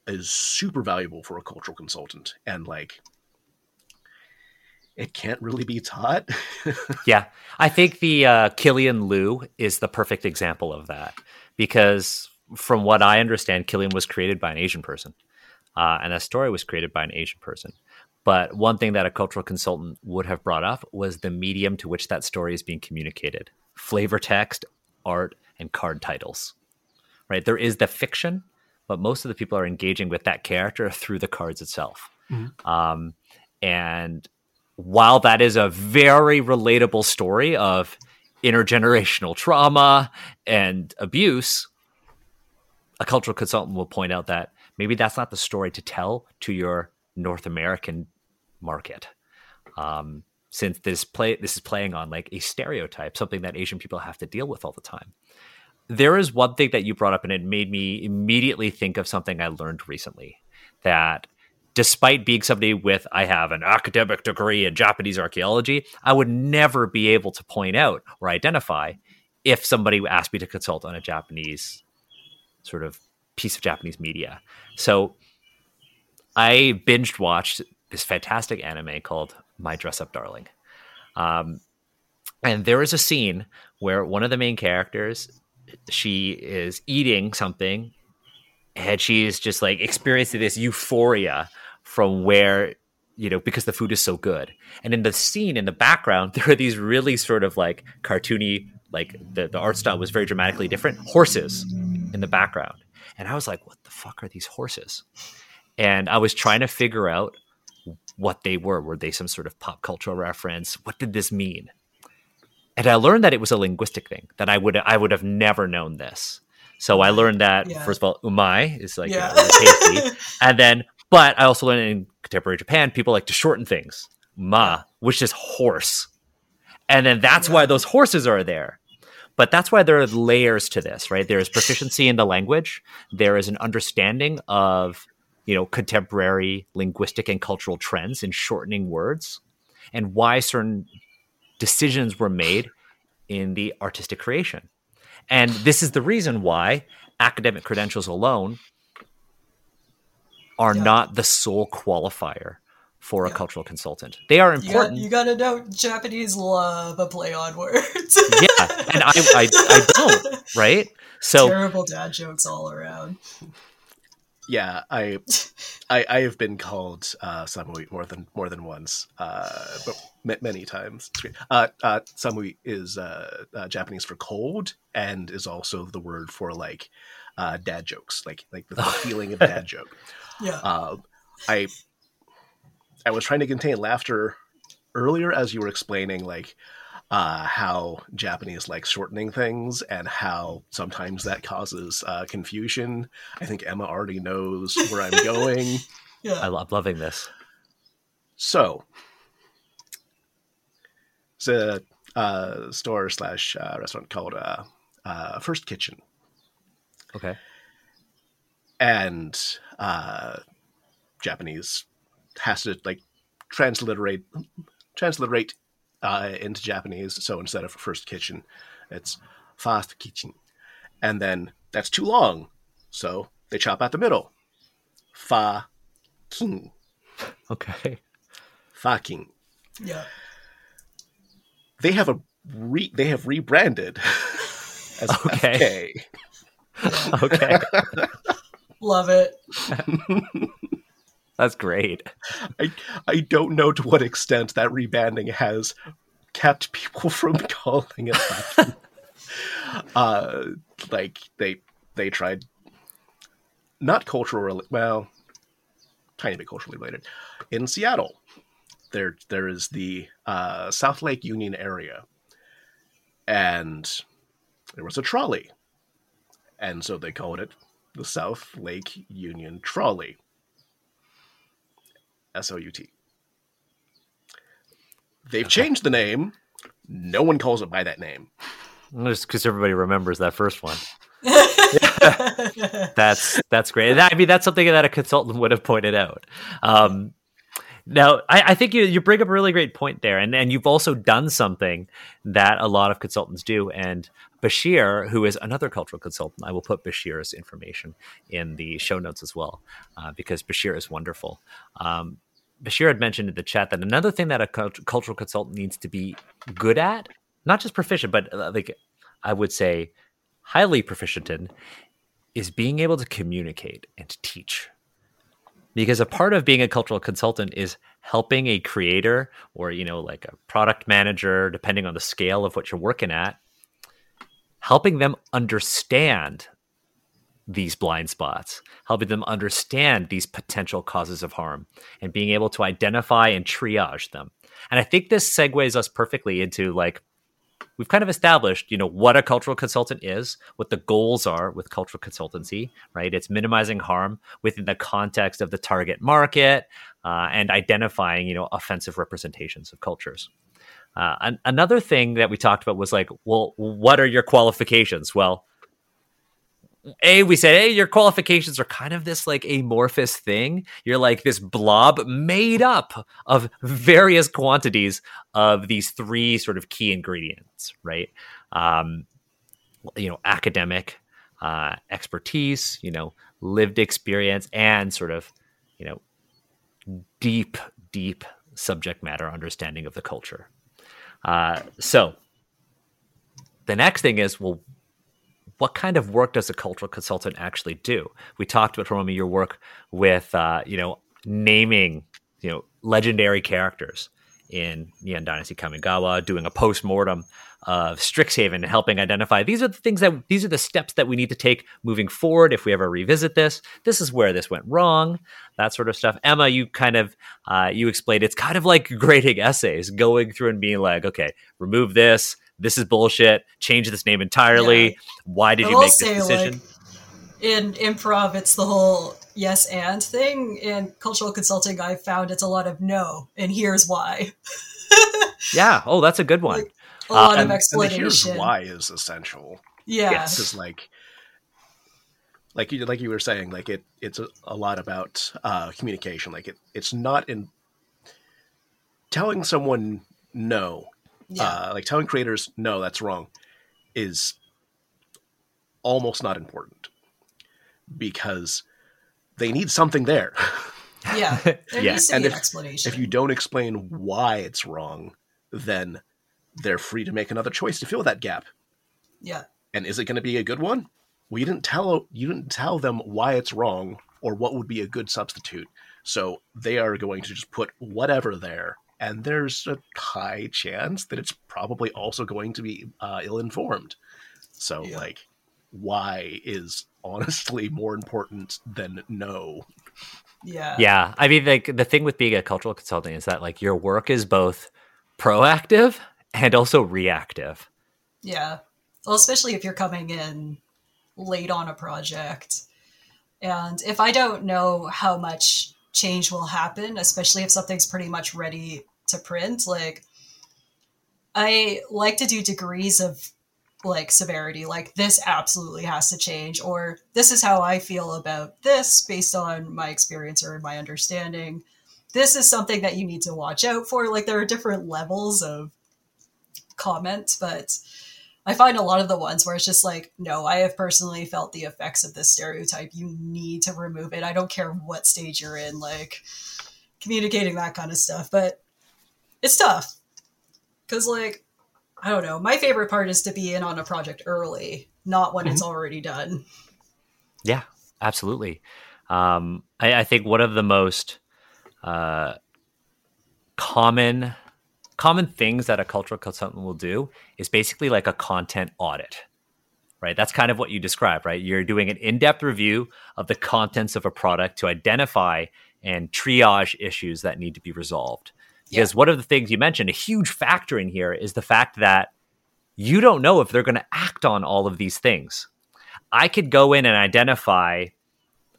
is super valuable for a cultural consultant. And like it can't really be taught. (laughs) Yeah, I think the uh, Killian Liu is the perfect example of that because, from what I understand, Killian was created by an Asian person, uh, and that story was created by an Asian person. But one thing that a cultural consultant would have brought up was the medium to which that story is being communicated: flavor text, art, and card titles. Right? There is the fiction, but most of the people are engaging with that character through the cards itself. Mhm. Um, and while that is a very relatable story of intergenerational trauma and abuse, a cultural consultant will point out that maybe that's not the story to tell to your North American market. Um, since this play this is playing on like a stereotype, something that Asian people have to deal with all the time. There is one thing that you brought up, and it made me immediately think of something I learned recently that despite being somebody with I have an academic degree in Japanese archaeology, I would never be able to point out or identify if somebody asked me to consult on a Japanese sort of piece of Japanese media. So I binged watched this fantastic anime called My Dress Up Darling. Um, and there is a scene where one of the main characters she is eating something and she's just like experiencing this euphoria from where you know because the food is so good and in the scene in the background (laughs) there are these really sort of like cartoony like the, the art style was very dramatically different horses in the background and i was like what the fuck are these horses? And i was trying to figure out what they were. Were they some sort of pop cultural reference? What did this mean? And i learned that it was a linguistic thing that i would i would have never known this. So i learned that Yeah. first of all umai is like Yeah. uh, tasty. (laughs) And then but i also learned in contemporary japan people like to shorten things. Ma which is horse. And then that's why those horses are there but that's why there are layers to this right? There is proficiency in the language. There is an understanding of you know contemporary linguistic and cultural trends in shortening words and why certain decisions were made in the artistic creation. And this is the reason why academic credentials alone are Yeah. not the sole qualifier for a Yeah. cultural consultant they are You, got, important you gotta know Japanese love a play on words. yeah and I, I i don't right (laughs) so Terrible dad jokes all around. Yeah, I, (laughs) I, I have been called uh, samui more than more than once, uh, but ma- many times. It's great. Uh, uh, samui is uh, uh, Japanese for cold, and is also the word for like uh, dad jokes, like like the (laughs) feeling of a dad joke. Yeah. Uh, I, I was trying to contain laughter earlier as you were explaining like uh, how Japanese likes shortening things and how sometimes that causes uh, confusion. I think Emma already knows where I'm going. (laughs) yeah. i love loving this So, it's a uh, store slash uh, restaurant called uh, uh, First Kitchen, okay and uh, Japanese has to like transliterate transliterate uh, into Japanese. So instead of First Kitchen, it's Fast Kitchen, and then that's too long, so they chop out the middle. Fa king, okay fa king. yeah. they have a re- they have rebranded (laughs) as Okay. (laughs) Okay Love it. (laughs) that's great I I don't know to what extent that rebranding has kept people (laughs) from calling it that. (laughs) uh, like they they tried not cultural rela- well, tiny bit culturally related in Seattle. There there is the uh, South Lake Union area, and there was a trolley, and so they called it the South Lake Union Trolley. S O U T. They've changed the name. No one calls it by that name. just because everybody remembers that first one. (laughs) That's that's great. And that- i mean that's something that a consultant would have pointed out. Um, now I, I think you, you bring up a really great point there. And, and you've also done something that a lot of consultants do. And bashir who is another cultural consultant i will put bashir's information in the show notes as well uh, because bashir is wonderful. Um, bashir had mentioned in the chat that another thing that a cult- cultural consultant needs to be good at not just proficient but uh, like i would say highly proficient in is being able to communicate and teach. Because a part of being a cultural consultant is helping a creator or, you know, like a product manager, depending on the scale of what you're working at, helping them understand these blind spots, helping them understand these potential causes of harm, and being able to identify and triage them. And I think this segues us perfectly into like we've kind of established, you know, what a cultural consultant is, what the goals are with cultural consultancy, right? It's minimizing harm within the context of the target market uh, and identifying, you know, offensive representations of cultures. Uh, an- another thing that we talked about was like, well, what are your qualifications? Well, a we said hey your qualifications are kind of this like amorphous thing. You're like this blob made up of various quantities of these three sort of key ingredients right? Um you know academic uh expertise you know lived experience and sort of you know deep deep subject matter understanding of the culture. Uh so the next thing is, well, what kind of work does a cultural consultant actually do? We talked about Hiromi your work with uh, you know naming you know legendary characters in Neon Dynasty Kamigawa, doing a post mortem of Strixhaven and helping identify these are the things that these are the steps that we need to take moving forward if we ever revisit this. This is where this went wrong, that sort of stuff. Emma, you kind of uh, you explained it's kind of like (laughs) grading essays, going through and being like, okay, remove this. This is bullshit. Change this name entirely. Yeah. Why did I you make this decision? Like, in improv, it's the whole yes and thing. In cultural consulting, I found it's a lot of no, and here's why. (laughs) yeah. Oh, that's a good one. Like, a lot uh, of explanation. And here's why is essential. Yeah. Because like like you like you were saying, like it it's a, a lot about uh, communication. Like it it's not in telling someone no, yeah. uh, like telling creators no, that's wrong, is almost not important because they need something there. Yeah, there yeah. (laughs) needs to and be if, an explanation. If you don't explain why it's wrong, then they're free to make another choice to fill that gap. Yeah. And is it going to be a good one? Well, you didn't tell you didn't tell them why it's wrong or what would be a good substitute. So they are going to just put whatever there, and there's a high chance that it's probably also going to be uh, ill-informed. So, yeah. like, why is honestly more important than no. Yeah. Yeah. I mean, like the thing with being a cultural consultant is that like your work is both proactive and also reactive. Yeah. Well, especially if you're coming in late on a project. And if I don't know how much change will happen, especially if something's pretty much ready to print, like I like to do degrees of like severity, like this absolutely has to change, or this is how I feel about this based on my experience or my understanding. This is something that you need to watch out for. Like there are different levels of comment, but I find a lot of the ones where it's just like, no, I have personally felt the effects of this stereotype. You need to remove it. I don't care what stage you're in, like communicating that kind of stuff. But it's tough because, like, I don't know. My favorite part is to be in on a project early, not when mm-hmm. it's already done. Yeah, absolutely. Um, I, I, think one of the most uh, common common things that a cultural consultant will do is basically like a content audit right that's kind of what you describe right you're doing an in-depth review of the contents of a product to identify and triage issues that need to be resolved because yeah. one of the things you mentioned a huge factor in here is the fact that you don't know if they're going to act on all of these things i could go in and identify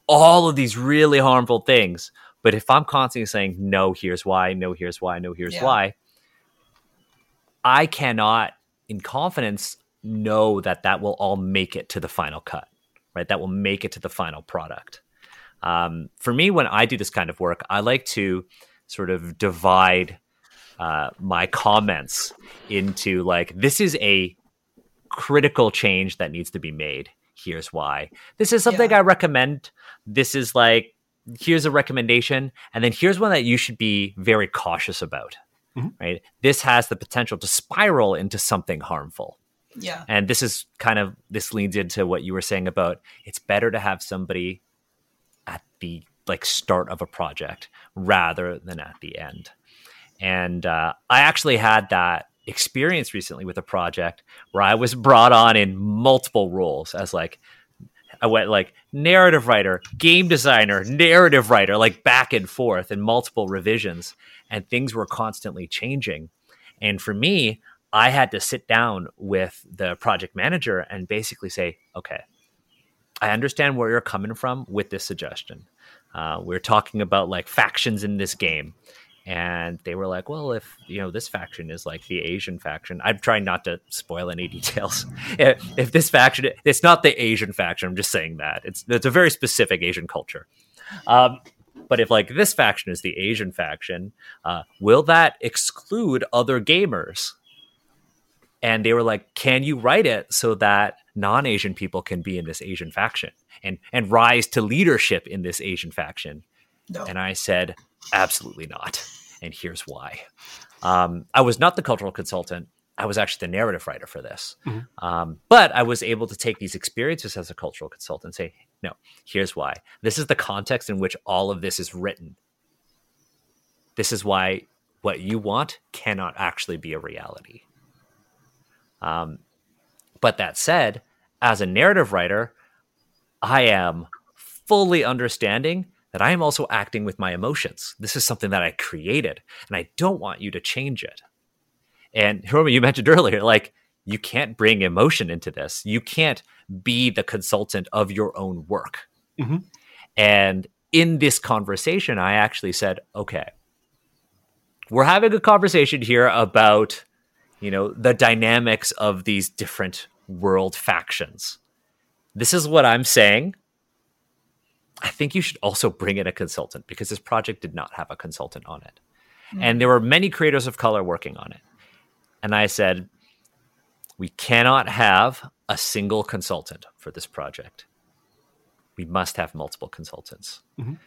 all of these really harmful things but if i'm constantly saying no here's why no here's why no here's yeah. why I cannot, in confidence, know that that will all make it to the final cut, right? That will make it to the final product. Um, for me, when I do this kind of work, I like to sort of divide uh, my comments into like, this is a critical change that needs to be made. Here's why. This is something yeah. I recommend. This is like, here's a recommendation. And then here's one that you should be very cautious about mm-hmm. right? This has the potential to spiral into something harmful. Yeah. And this is kind of this leads into what you were saying about it's better to have somebody at the like start of a project rather than at the end. And uh, I actually had that experience recently with a project where I was brought on in multiple roles as like I went like narrative writer, game designer, narrative writer, like back and forth in multiple revisions and things were constantly changing. And for me, I had to sit down with the project manager and basically say, okay, I understand where you're coming from with this suggestion. Uh, we're talking about like factions in this game. And they were like, well, if you know this faction is like the Asian faction, I'm trying not to spoil any (laughs) details. if, if this faction, it's not the Asian faction. I'm just saying that it's it's a very specific Asian culture. Um, but if like this faction is the Asian faction, uh, will that exclude other gamers? And they were like, "Can you write it so that non-Asian people can be in this Asian faction and and rise to leadership in this Asian faction?" No. And I said, "Absolutely not." And here's why. Um, I was not the cultural consultant I was actually the narrative writer for this. Um, but I was able to take these experiences as a cultural consultant and say, no, here's why. This is the context in which all of this is written. This is why what you want cannot actually be a reality. Um, but that said, as a narrative writer, I am fully understanding that I am also acting with my emotions. This is something that I created, and I don't want you to change it. And (laughs) Hiromi, you mentioned earlier, like you can't bring emotion into this. You can't be the consultant of your own work. Mhm. And in this conversation, I actually said, okay, we're having a conversation here about, you know, the dynamics of these different world factions. This is what I'm saying. I think you should also bring in a consultant because this project did not have a consultant on it. And there were many creators of color working on it. And I said, we cannot have a single consultant for this project. We must have multiple consultants. Mhm.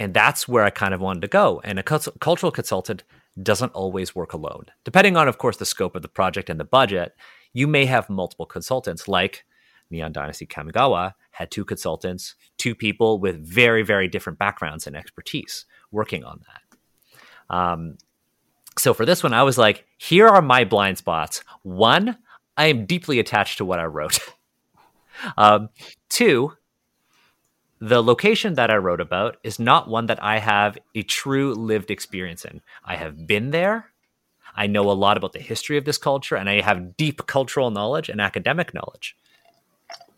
And that's where I kind of wanted to go. And a cult- cultural consultant doesn't always work alone. Depending on, of course, the scope of the project and the budget, you may have multiple consultants, like Neon Dynasty Kamigawa had two consultants, two people with very, very different backgrounds and expertise working on that. Um, so for this one, I was like, here are my blind spots. One, I am deeply attached to what I wrote. (laughs) um, two, the location that I wrote about is not one that I have a true lived experience in. I have been there. I know a lot about the history of this culture, and I have deep cultural knowledge and academic knowledge.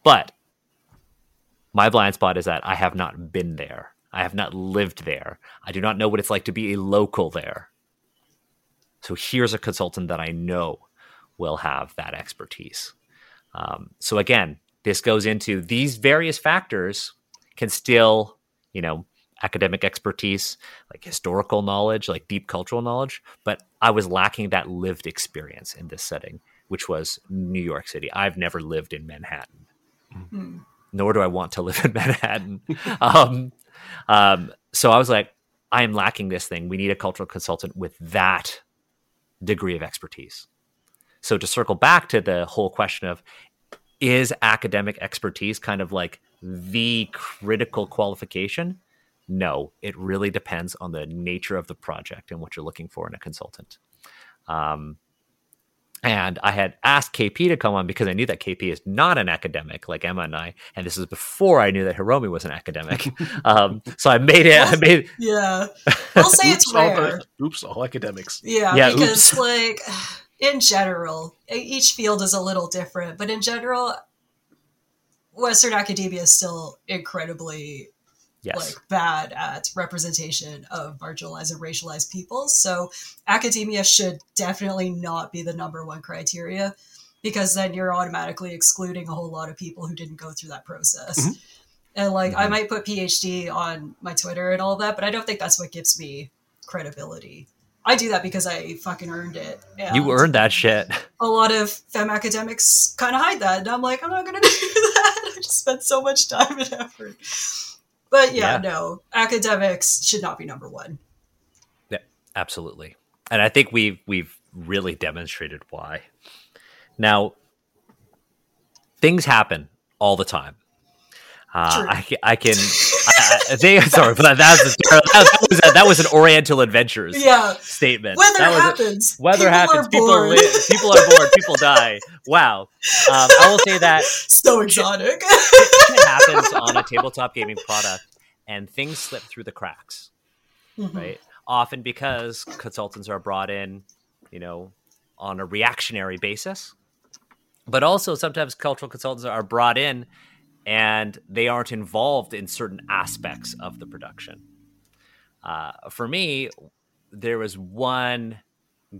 But my blind spot is that I have not been there. I have not lived there. I do not know what it's like to be a local there. So here's a consultant that I know will have that expertise. Um, so again, this goes into these various factors can still, you know, academic expertise, like historical knowledge, like deep cultural knowledge, but I was lacking that lived experience in this setting, which was New York City. I've never lived in Manhattan, Hmm. nor do I want to (laughs) live in Manhattan. um, um, so I was like, I am lacking this thing. We need a cultural consultant with that degree of expertise. So to circle back to the whole question of is academic expertise kind of like the critical qualification? No, it really depends on the nature of the project and what you're looking for in a consultant. Um, and I had asked KP to come on because I knew that KP is not an academic like Emma and I, and this is before I knew that Hiromi was an academic. (laughs) um, so I made it. I made Yeah. I'll say (laughs) it's Oops, all, rare. oops, all academics. Yeah, Yeah, because oops. like in general, each field is a little different, but in general, Western academia is still incredibly yes, like bad at representation of marginalized and racialized peoples. So academia should definitely not be the number one criteria because then you're automatically excluding a whole lot of people who didn't go through that process. Mhm. And like I Mhm. might put PhD on my Twitter and all that, but I don't think that's what gives me credibility. I do that because I fucking earned it. You earned that shit. a lot of fem academics kind of hide that, and I'm like, I'm not going (laughs) to do that. I just spent so much time and effort. But yeah, Yeah. no, academics should not be number one. Yeah, absolutely. And I think we've we've really demonstrated why. Now, things happen all the time. Uh, I, I can. (laughs) They, sorry, but that was, that, that, was a, that was an Oriental Adventures Yeah, statement. weather that was a- happens. weather People happens. Are People born. li- people are born. People die. Wow. Um, I will say that so exotic. it happens on a tabletop gaming product, and things slip through the cracks. Mhm. right? Often because consultants are brought in, you know, on a reactionary basis, but also sometimes cultural consultants are brought in and they aren't involved in certain aspects of the production. Uh, for me, there was one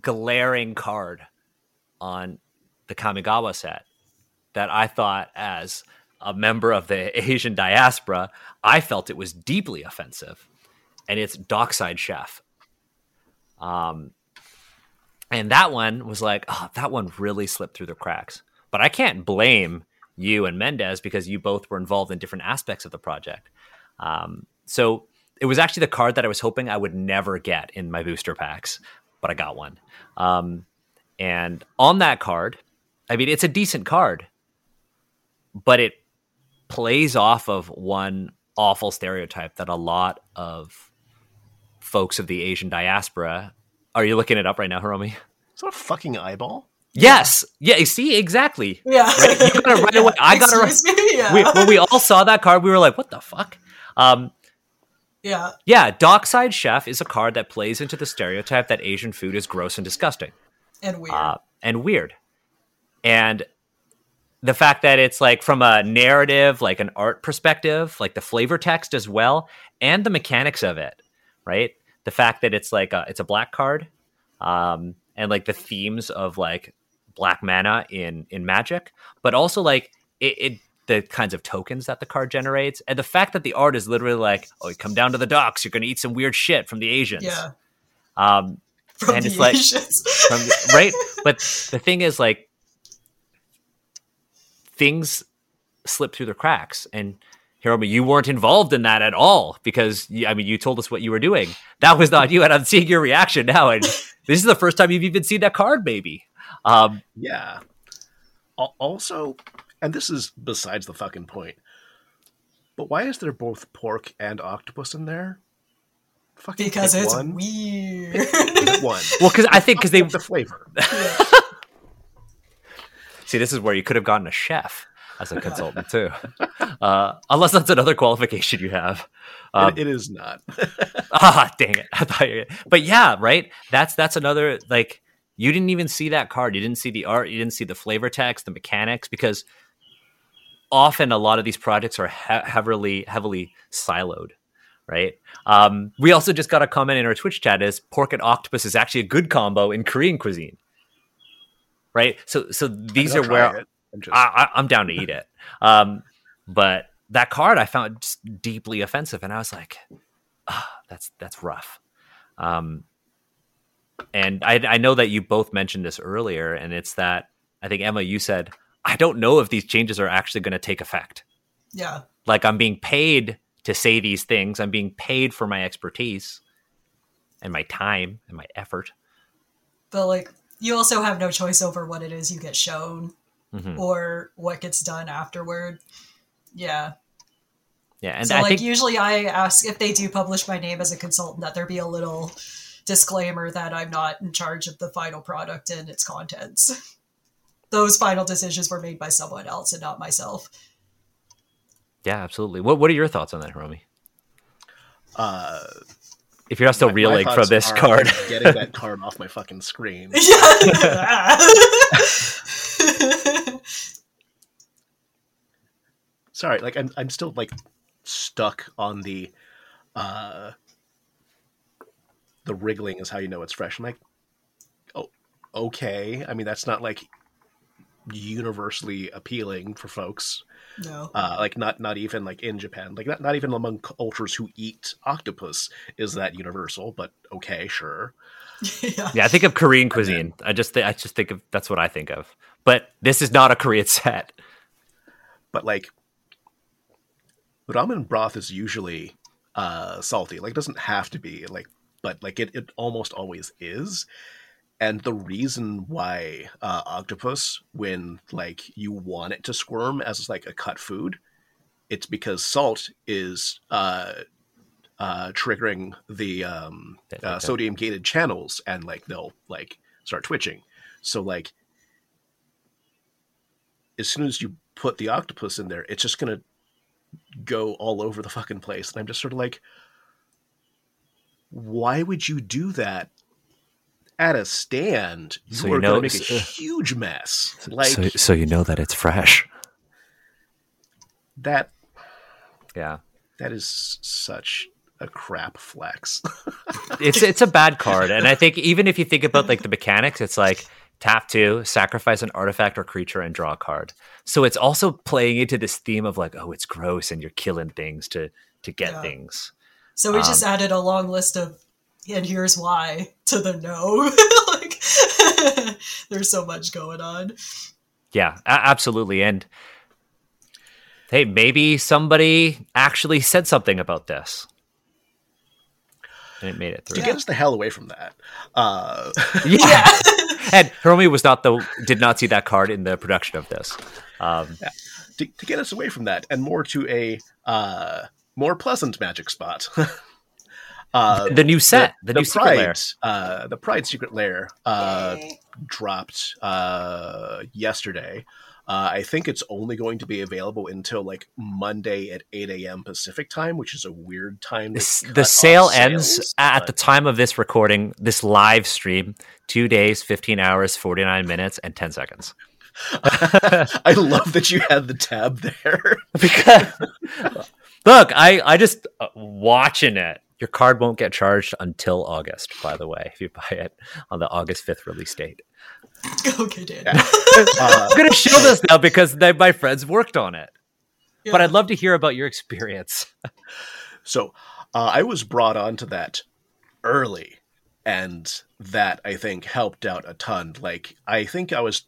glaring card on the Kamigawa set that I thought, as a member of the (laughs) Asian diaspora, I felt it was deeply offensive and it's Dockside Chef. Um, and that one was like, oh, that one really slipped through the cracks. But I can't blame you and Mendez because you both were involved in different aspects of the project. Um, so it was actually the card that I was hoping I would never get in my booster packs, but I got one. Um, and on that card, I mean, it's a decent card, but it plays off of one awful stereotype that a lot of folks of the Asian diaspora. Are you looking it up right now, Hiromi? Is that a fucking eyeball? Yes. Yeah. You see, exactly. Yeah. Right? You got it right away. I got it right. Me? Yeah. We, when we all saw that card, we were like, "What the fuck?" Um, yeah. yeah, Dockside Chef is a card that plays into the stereotype that Asian food is gross and disgusting And weird. uh, and weird. And the fact that it's like from a narrative, like an art perspective, like the flavor text as well, and the mechanics of it, right? The fact that it's like a, it's a black card, um, and like the themes of like black mana in in Magic, but also like it, it the kinds of tokens that the card generates, and the fact that the art is literally like, oh, you come down to the docks, you're going to eat some weird shit from the Asians, yeah. um, From and the it's like- Asians. from right? But the thing is, like, things slip through the cracks, and Hiromi, you weren't involved in that at all because you, I mean, you told us what you were doing. That was not you, and I'm seeing your reaction now, and this is the first time you've even seen that card, maybe. Um, Yeah. Also, and this is besides the fucking point, but why is there both pork and octopus in there? Fucking because it's one. weird. Pick (laughs) one. well, because I think because they the flavor. (laughs) see this is where you could have gotten a chef as a (laughs) consultant too, uh, unless that's another qualification you have. Um, it, it is not. ah, dang it! I thought you. But yeah, right. That's that's another like you didn't even see that card. You didn't see the art. You didn't see the flavor text, the mechanics, because often a lot of these projects are he- heavily heavily siloed. Right. Um, we also just got a comment in our Twitch chat: is pork and octopus is actually a good combo in Korean cuisine. Right. So so these are where. Just, I, I, I'm down to eat it. Um, but that card I found just deeply offensive, and I was like, ah, "That's that's rough." Um, and I, I know that you both mentioned this earlier, and it's that I think Emma, you said, "I don't know if these changes are actually going to take effect." yeah. Like I'm being paid to say these things. I'm being paid for my expertise and my time and my effort. But like you also have no choice over what it is you get shown Mhm. or what gets done afterward. Yeah. Yeah, and so I like think usually I ask if they do publish my name as a consultant that there be a little disclaimer that I'm not in charge of the final product and its contents. (laughs) Those final decisions were made by someone else and not myself. yeah, absolutely. What what are your thoughts on that, Hiromi? uh, If you're not still my- my reeling from this are card, getting that (laughs) card off my fucking screen. Yeah. (laughs) Sorry, like I'm I'm still like stuck on the uh the wriggling is how you know it's fresh. I'm like, oh, okay. I mean, that's not like universally appealing for folks. no. Uh, like not not even like in Japan, like not, not even among cultures who eat octopus is that universal. But okay, sure. (laughs) yeah. yeah, I think of Korean cuisine. I just th- I just think of that's what I think of. But this is not a Korean (laughs) set. But like ramen broth is usually uh salty. Like it doesn't have to be like but like it, it almost always is. And the reason why uh, octopus, when like you want it to squirm as like a cut food, it's because salt is uh, uh, triggering the um, uh, sodium gated channels, and like they'll like start twitching. So like as soon as you put the octopus in there, it's just gonna go all over the fucking place. And I'm just sort of like, why would you do that at a stand? You So are you know- gonna make a uh, huge mess. Like so, so you know that it's fresh. that. Yeah. That is such a crap flex. (laughs) it's it's a bad card, and I think even if you think about like the mechanics, it's like tap two, sacrifice an artifact or creature, and draw a card. So it's also playing into this theme of like, oh, it's gross, and you're killing things to to get Yeah. things. So we Um, just added a long list of, and here's why to the no. (laughs) like, (laughs) there's so much going on. Yeah, a- absolutely. And hey, maybe somebody actually said something about this, and it made it to through. get us the hell away from that. Uh, (laughs) Yeah. Yeah. and Hiromi was not the did not see that card in the production of this. Um, to, to get us away from that and more to a uh, more pleasant magic spot. (laughs) uh, the new set, the, new secret Pride, lair. uh, the Pride Secret Lair uh, dropped uh, yesterday. Uh, I think it's only going to be available until like Monday at 8 a.m. Pacific time, which is a weird time. The, To s- cut the off sale sales, ends at the time of this recording, this live stream, two days, 15 hours, 49 minutes, and 10 seconds. (laughs) I love that you had the tab there. (laughs) because look, I, I just uh, watching it. Your card won't get charged until August, by the way, if you buy it on the August 5th release date. (laughs) okay, Dan. Uh, (laughs) I'm going to show this now because they, my friends worked on it. Yeah. But I'd love to hear about your experience. So uh, I was brought onto that early, and that I think helped out a ton. Like I think I was,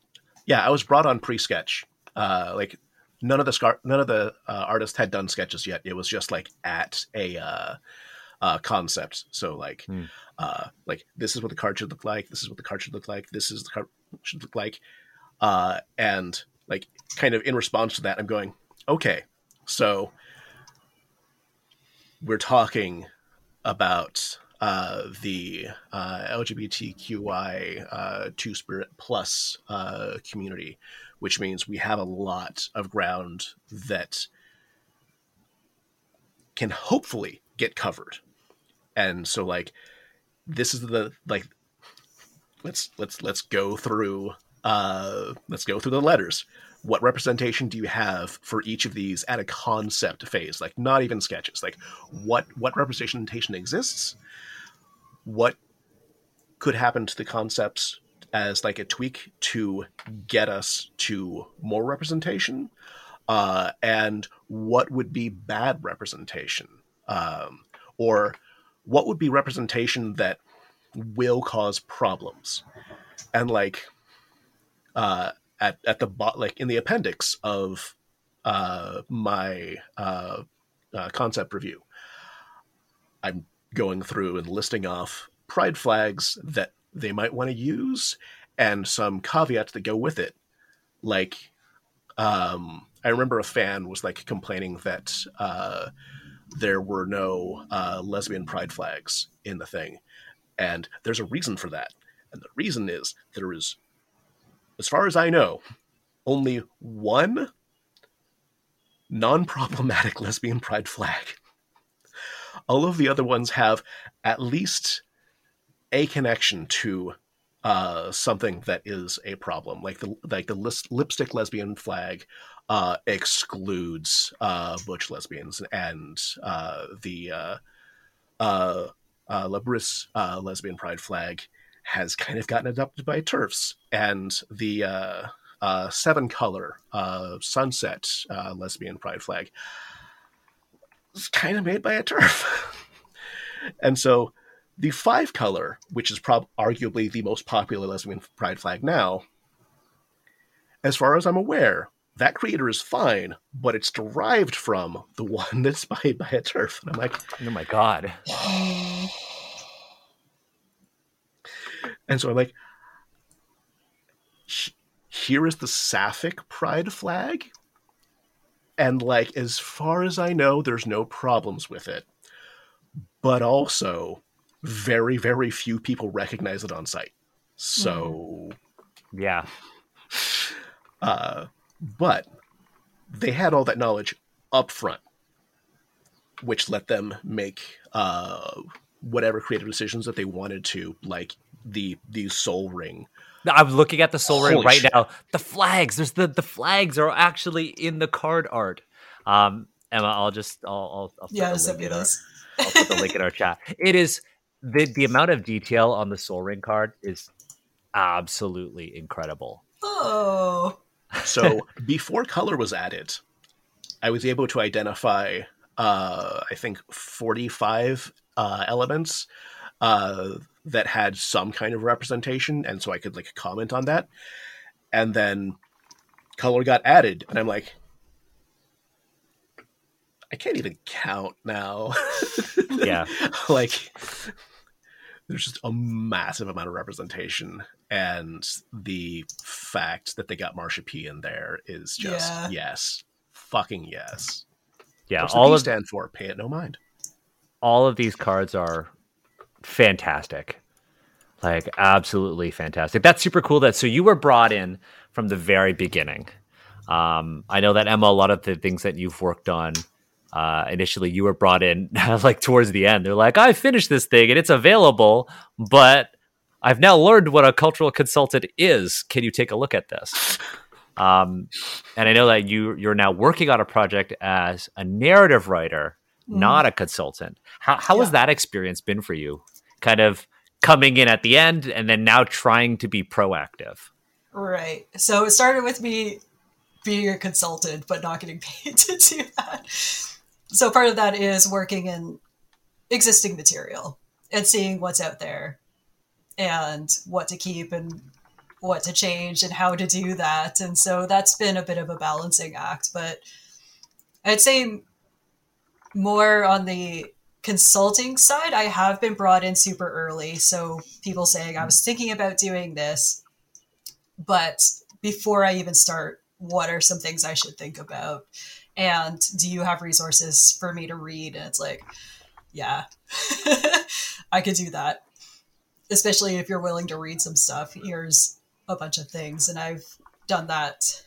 yeah, I was brought on pre-sketch. Uh, like none of the scar- none of the uh, artists had done sketches yet. It was just like at a uh, uh, concept. So like, Hmm. uh, like this is what the card should look like. This is what the card should look like. This is the card should look like. Uh, and like, kind of in response to that, I'm going, okay, so we're talking about uh, the uh, LGBTQI uh, Two Spirit Plus uh, community, which means we have a lot of ground that can hopefully get covered. And so, like, this is the like, let's let's let's go through uh, let's go through the letters. What representation do you have for each of these at a concept phase? Like not even sketches. Like what what representation exists? What could happen to the concepts as like a tweak to get us to more representation uh, and what would be bad representation um, or what would be representation that will cause problems. And like uh, at at the bot like in the appendix of uh, my uh, uh, concept review, I'm going through and listing off pride flags that they might want to use and some caveats that go with it. Like, um, I remember a fan was like complaining that uh, there were no uh, lesbian pride flags in the thing, and there's a reason for that. And the reason is there is as far as I know, only one non problematic (laughs) lesbian pride flag. All of the other ones have at least a connection to uh, something that is a problem. Like the like the lis- lipstick lesbian flag uh, excludes uh, butch lesbians, and uh, the uh, uh, Labrys uh, lesbian pride flag has kind of gotten adopted by TERFs, and the seven color sunset lesbian pride flag is kind of made by a TERF. (laughs) and so the five color, which is prob- arguably the most popular lesbian pride flag now, as far as I'm aware, that creator is fine, but it's derived from the one (laughs) that's made by a TERF. And I'm like, Oh my God. (sighs) And so I'm like, here is the Sapphic pride flag. And like, as far as I know, there's no problems with it. But also, very, very few people recognize it on site. So, Yeah. uh, but they had all that knowledge up front, which let them make uh, whatever creative decisions that they wanted to, like the the Sol Ring I'm looking at the Sol Ring right shit. now. The flags, there's the the flags are actually in the card art. Um, Emma, I'll just I'll I'll, I'll put Yeah, the send link in our- I'll put the link in our chat. It is the the amount of detail on the Sol Ring card is absolutely incredible. Oh, So (laughs) before color was added, I was able to identify, uh, I think, 45 uh, elements uh, that had some kind of representation, and so I could like comment on that. And then color got added, and I'm like, I can't even count now. (laughs) Yeah. like there's just a massive amount of representation and the fact that they got Marsha P in there is just Yeah. yes fucking yes Yeah, What's the all P of stand for pay it no mind all of these cards are fantastic. Like absolutely fantastic. That's super cool that so you were brought in from the very beginning. Um, I know that Emma, a lot of the things that you've worked on uh, initially, you were brought in (laughs) like towards the end. They're like, I finished this thing and it's available, but I've now learned what a cultural consultant is. Can you take a look at this? (laughs) Um, and I know that you you're now working on a project as a narrative writer, not a consultant. How how has that experience been for you? Kind of coming in at the end and then now trying to be proactive. Right. So it started with me being a consultant, but not getting (laughs) paid to do that. So part of that is working in existing material and seeing what's out there and what to keep and what to change and how to do that. And so that's been a bit of a balancing act, but I'd say more on the consulting side, I have been brought in super early. So people saying, I was thinking about doing this, but before I even start, what are some things I should think about? And do you have resources for me to read? And it's like, yeah, (laughs) I could do that. Especially if you're willing to read some stuff. Here's a bunch of things. And I've done that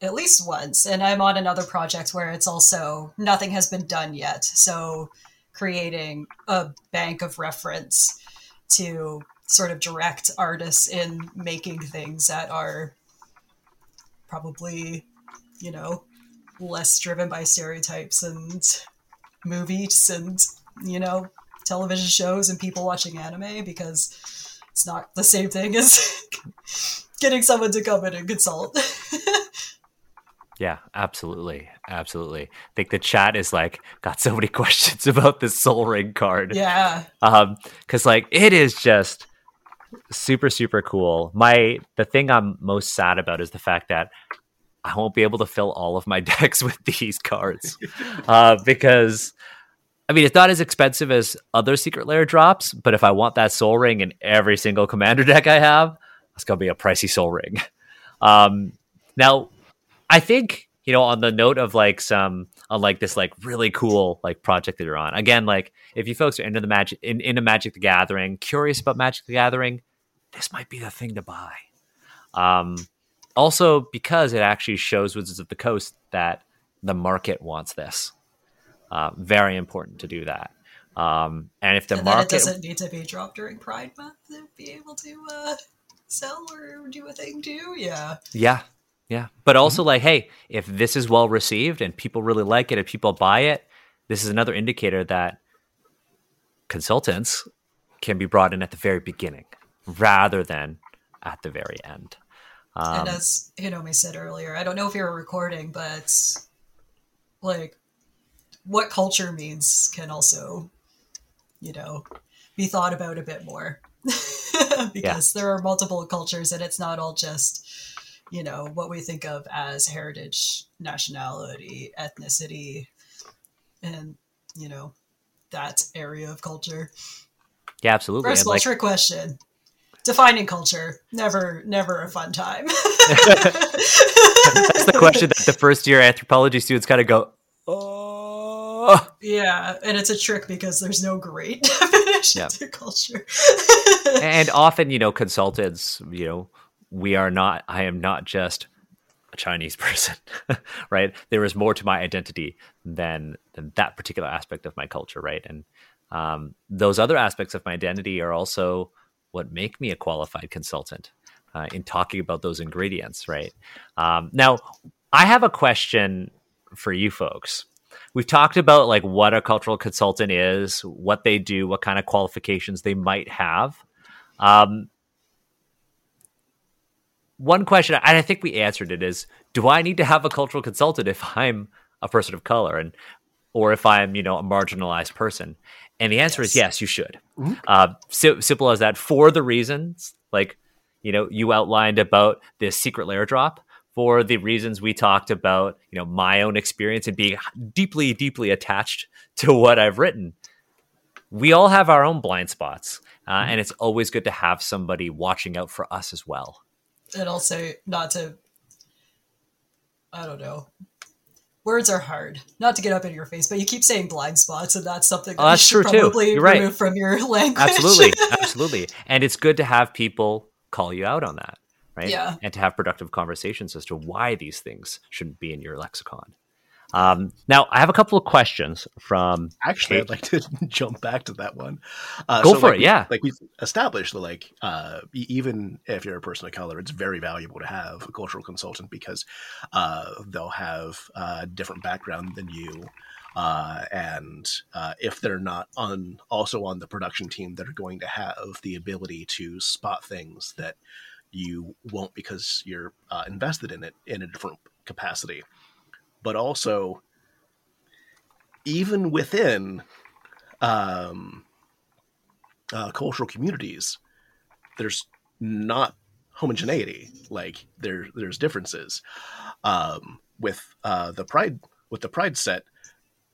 at least once. And I'm on another project where it's also nothing has been done yet. So creating a bank of reference to sort of direct artists in making things that are probably, you know, less driven by stereotypes and movies and, you know, television shows and people watching anime because it's not the same thing as (laughs) getting someone to come in and consult. (laughs) Yeah, absolutely. Absolutely. I think the chat is like got so many (laughs) questions about this Sol Ring card. yeah. um because like it is just super super cool my the thing i'm most sad about is the fact that i won't be able to fill all of my (laughs) decks with these cards uh because i mean it's not as expensive as other Secret Lair drops but if i want that Sol Ring in every single commander (laughs) deck i have it's gonna be a pricey Sol Ring. (laughs) Um now i think you know on the note of like some on like this like really cool like project that you're on again like if you folks are into the magic in, into magic the gathering curious about magic the gathering this might be the thing to buy. Um also because it actually shows wizards of the coast that the market wants this uh, very important to do that um and if the and market doesn't need to be dropped during Pride Month to be able to uh, sell or do a thing too. Yeah. Yeah. Yeah. But also like, hey, if this is well received and people really like it and people buy it, this is another indicator that consultants can be brought in at the very beginning rather than at the very end. Um, and as Hiromi said earlier, I don't know if you were recording, but like what culture means can also, you know, be thought about a bit more. (laughs) because there are multiple cultures and it's not all just, you know, what we think of as heritage, nationality, ethnicity, and, you know, that area of culture. yeah, absolutely. First of all, like, trick question. Defining culture, never, never a fun time. (laughs) that's the question that the first year anthropology students kind of go, oh. Yeah, and it's a trick because there's no great (laughs) definition Yeah. to culture. and often, you know, consultants, you know, we are not, I am not just a Chinese (laughs) person, right? There is more to my identity than, than that particular aspect of my culture, right? And um, those other aspects of my identity are also what make me a qualified consultant uh, in talking about those ingredients, right? Um, now, I have a question for you folks. We've talked about like what a cultural consultant is, what they do, what kind of qualifications they might have. Um, one question, and I think we answered it, is: Do I need to have a cultural consultant if I'm a person of color, and or if I'm, you know, a marginalized person? And the answer is yes, you should. Uh, so simple as that. For the reasons, like you know, you outlined about this Secret Lair drop. For the reasons we talked about, you know, my own experience and being deeply, deeply attached to what I've written we all have our own blind spots, uh, and it's always good to have somebody watching out for us as well. And also, not to, I don't know. Words are hard. Not to get up in your face, but you keep saying blind spots, and that's something oh, that Oh, that's you should true, too. probably You're right. remove from your (laughs) language. Absolutely, absolutely, and it's good to have people call you out on that, right? Yeah. and to have productive conversations as to why these things shouldn't be in your lexicon. Um, now, I have a couple of questions from Actually, I'd like to (laughs) jump back to that one. Uh, Go for like it, yeah. Like we've established that, like uh, even if you're a person of color, it's very valuable to have a cultural consultant because uh, they'll have a different background than you. Uh, and uh, if they're not on also on the production team, that are going to have the ability to spot things that you won't because you're uh, invested in it in a different capacity. But also, even within um, uh, cultural communities, there's not homogeneity. Like there, there's differences. Um, with uh, the pride, with the pride set,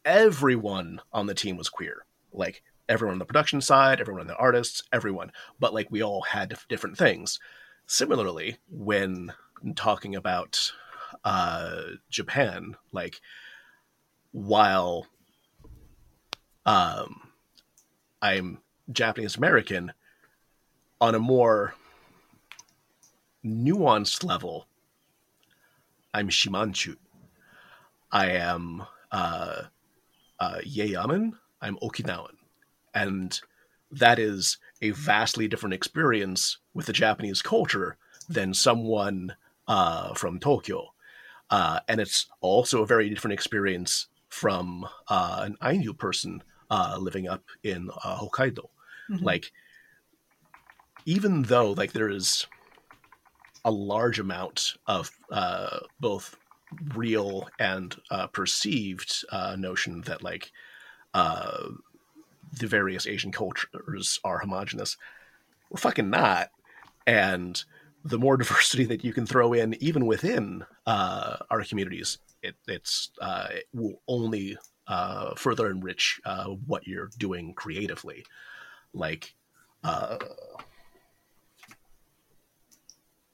everyone on the team was queer. Like everyone on the production side, everyone on the artists, everyone. But like we all had different things. Similarly, when talking about uh, Japan, like while um, I'm Japanese American, on a more nuanced level, I'm Shimanchu. I am uh, uh, Yeaman. I'm Okinawan, and that is a vastly different experience with the Japanese culture than someone uh, from Tokyo. Uh, and it's also a very different experience from uh, an Ainu person uh, living up in uh, Hokkaido. Mhm. Like, even though like there is a large amount of uh, both real and uh, perceived uh, notion that like uh, the various Asian cultures are homogenous, we're fucking not. And the more (laughs) diversity that you can throw in, even within uh, our communities, it, it's uh, it will only uh, further enrich uh, what you're doing creatively. Like, uh,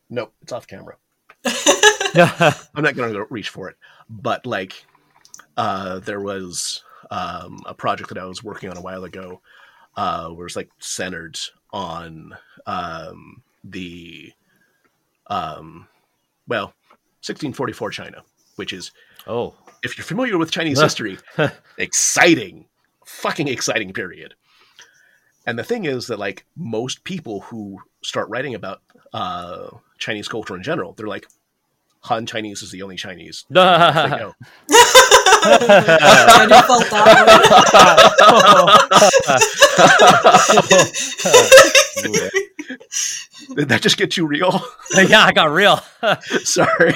nope, it's off camera. (laughs) (laughs) I'm not going to reach for it, but like, uh, there was um, a project that I was working on a while ago, uh, where it's like centered on um, the, um, well, 1644 China, which is, oh, if you're familiar with Chinese history, (laughs) exciting, fucking exciting period. And the thing is that like most people who start writing about uh, Chinese culture in general, they're like, Han Chinese is the only Chinese. (laughs) They (laughs) go, I just felt that one. Did that just get too real? Uh, yeah, I got real. (laughs) Sorry.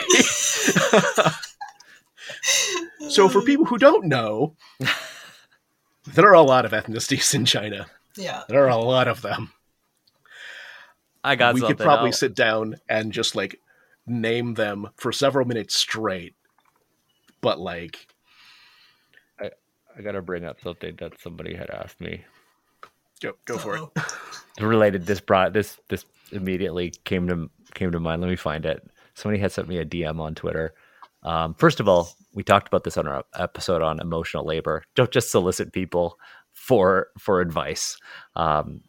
so, for (laughs) people who don't know, there are a lot of ethnicities in China. Yeah. There are a lot of them. I got we could probably I'll- sit down and just like name them for several minutes straight. But like, I gotta bring up something that somebody had asked me. Go, go for it. Uh-oh. Related, this brought this this immediately came to came to mind. Let me find it. Somebody had sent me a DM on Twitter. Um, first of all, we talked about this on our episode on emotional labor. Don't just solicit people for for advice. Um,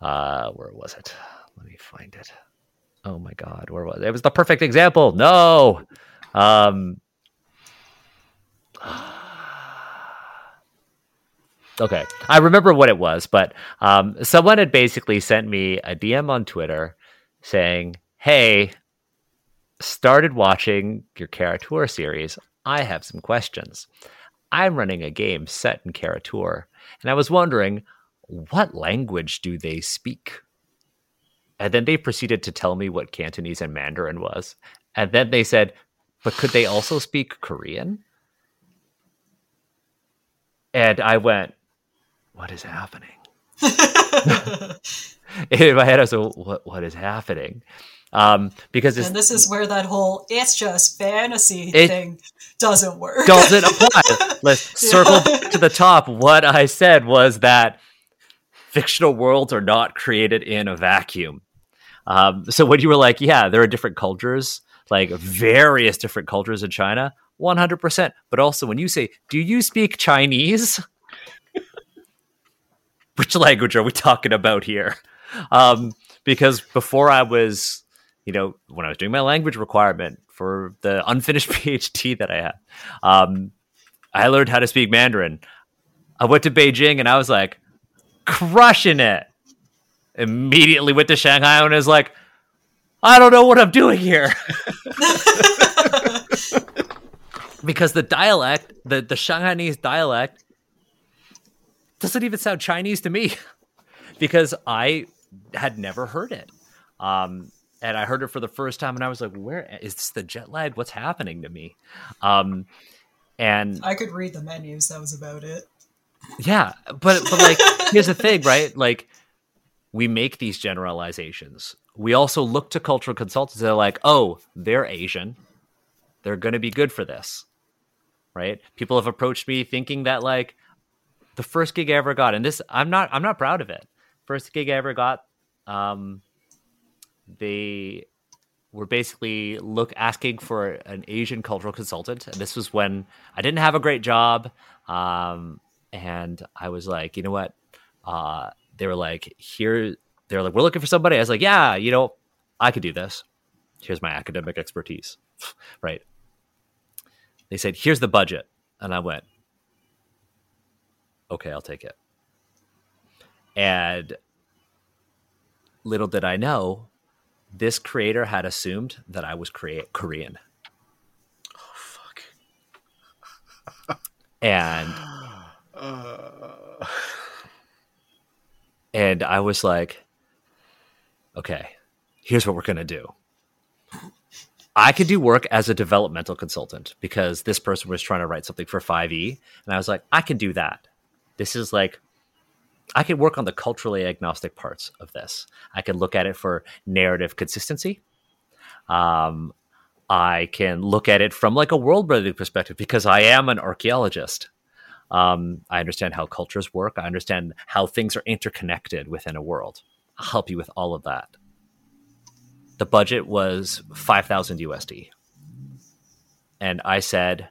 uh, where was it? Let me find it. Oh my god, where was it? It was the perfect example. No. Um, okay, I remember what it was, but um, someone had basically sent me a DM on Twitter saying, "Hey, started watching your Kara-Tur series. I have some questions. I'm running a game set in Kara-Tur, and I was wondering what language do they speak?" And then they proceeded to tell me what Cantonese and Mandarin was. And then they said, but could they also speak Korean? And I went, what is happening? In my head, I was like, what, what is happening? Um, because it's, And this is where that whole it's just fantasy It- thing doesn't work. doesn't (laughs) apply. Let's circle back to the top. What I said was that fictional worlds are not created in a vacuum. Um, so when you were like, yeah, there are different cultures, like various different cultures in China, 100%. But also when you say, do you speak Chinese? (laughs) Which language are we talking about here? Um, because before I was, you know, when I was doing my language requirement for the unfinished (laughs) PhD that I had, um, I learned how to speak Mandarin. I went to Beijing and I was like, crushing it. Immediately went to Shanghai and was like, I don't know what I'm doing here. (laughs) because the dialect, the, the Shanghainese dialect, doesn't even sound Chinese to me (laughs) because I had never heard it. Um, and I heard it for the first time and I was like, where is this the jet lag? What's happening to me? Um, and I could read the menus. That was about it. yeah, but but like here's the thing, right? Like we make these generalizations. We also look to cultural consultants They're like, oh, they're Asian. They're gonna be good for this. Right? People have approached me thinking that like the first gig I ever got, and this I'm not I'm not proud of it. First gig I ever got, um they were basically look asking for an Asian cultural consultant. And this was when I didn't have a great job. Um, and I was like, you know what? Uh, they were like, here, they're like, we're looking for somebody. I was like, yeah, you know, I could do this. Here's my academic expertise. (laughs) right. They said, here's the budget. And I went, okay, I'll take it. And little did I know, this creator had assumed that I was crea- Korean. Oh fuck. And (sighs) Uh, and I was like, okay, here's what we're gonna do. I could do work as a developmental consultant because this person was trying to write something for 5e, and I was like, I can do that. This is like I can work on the culturally agnostic parts of this. I can look at it for narrative consistency. Um, I can look at it from like a world building perspective because I am an archaeologist. Um, I understand how cultures work. I understand how things are interconnected within a world. I'll help you with all of that. The budget was 5,000 USD. And I said,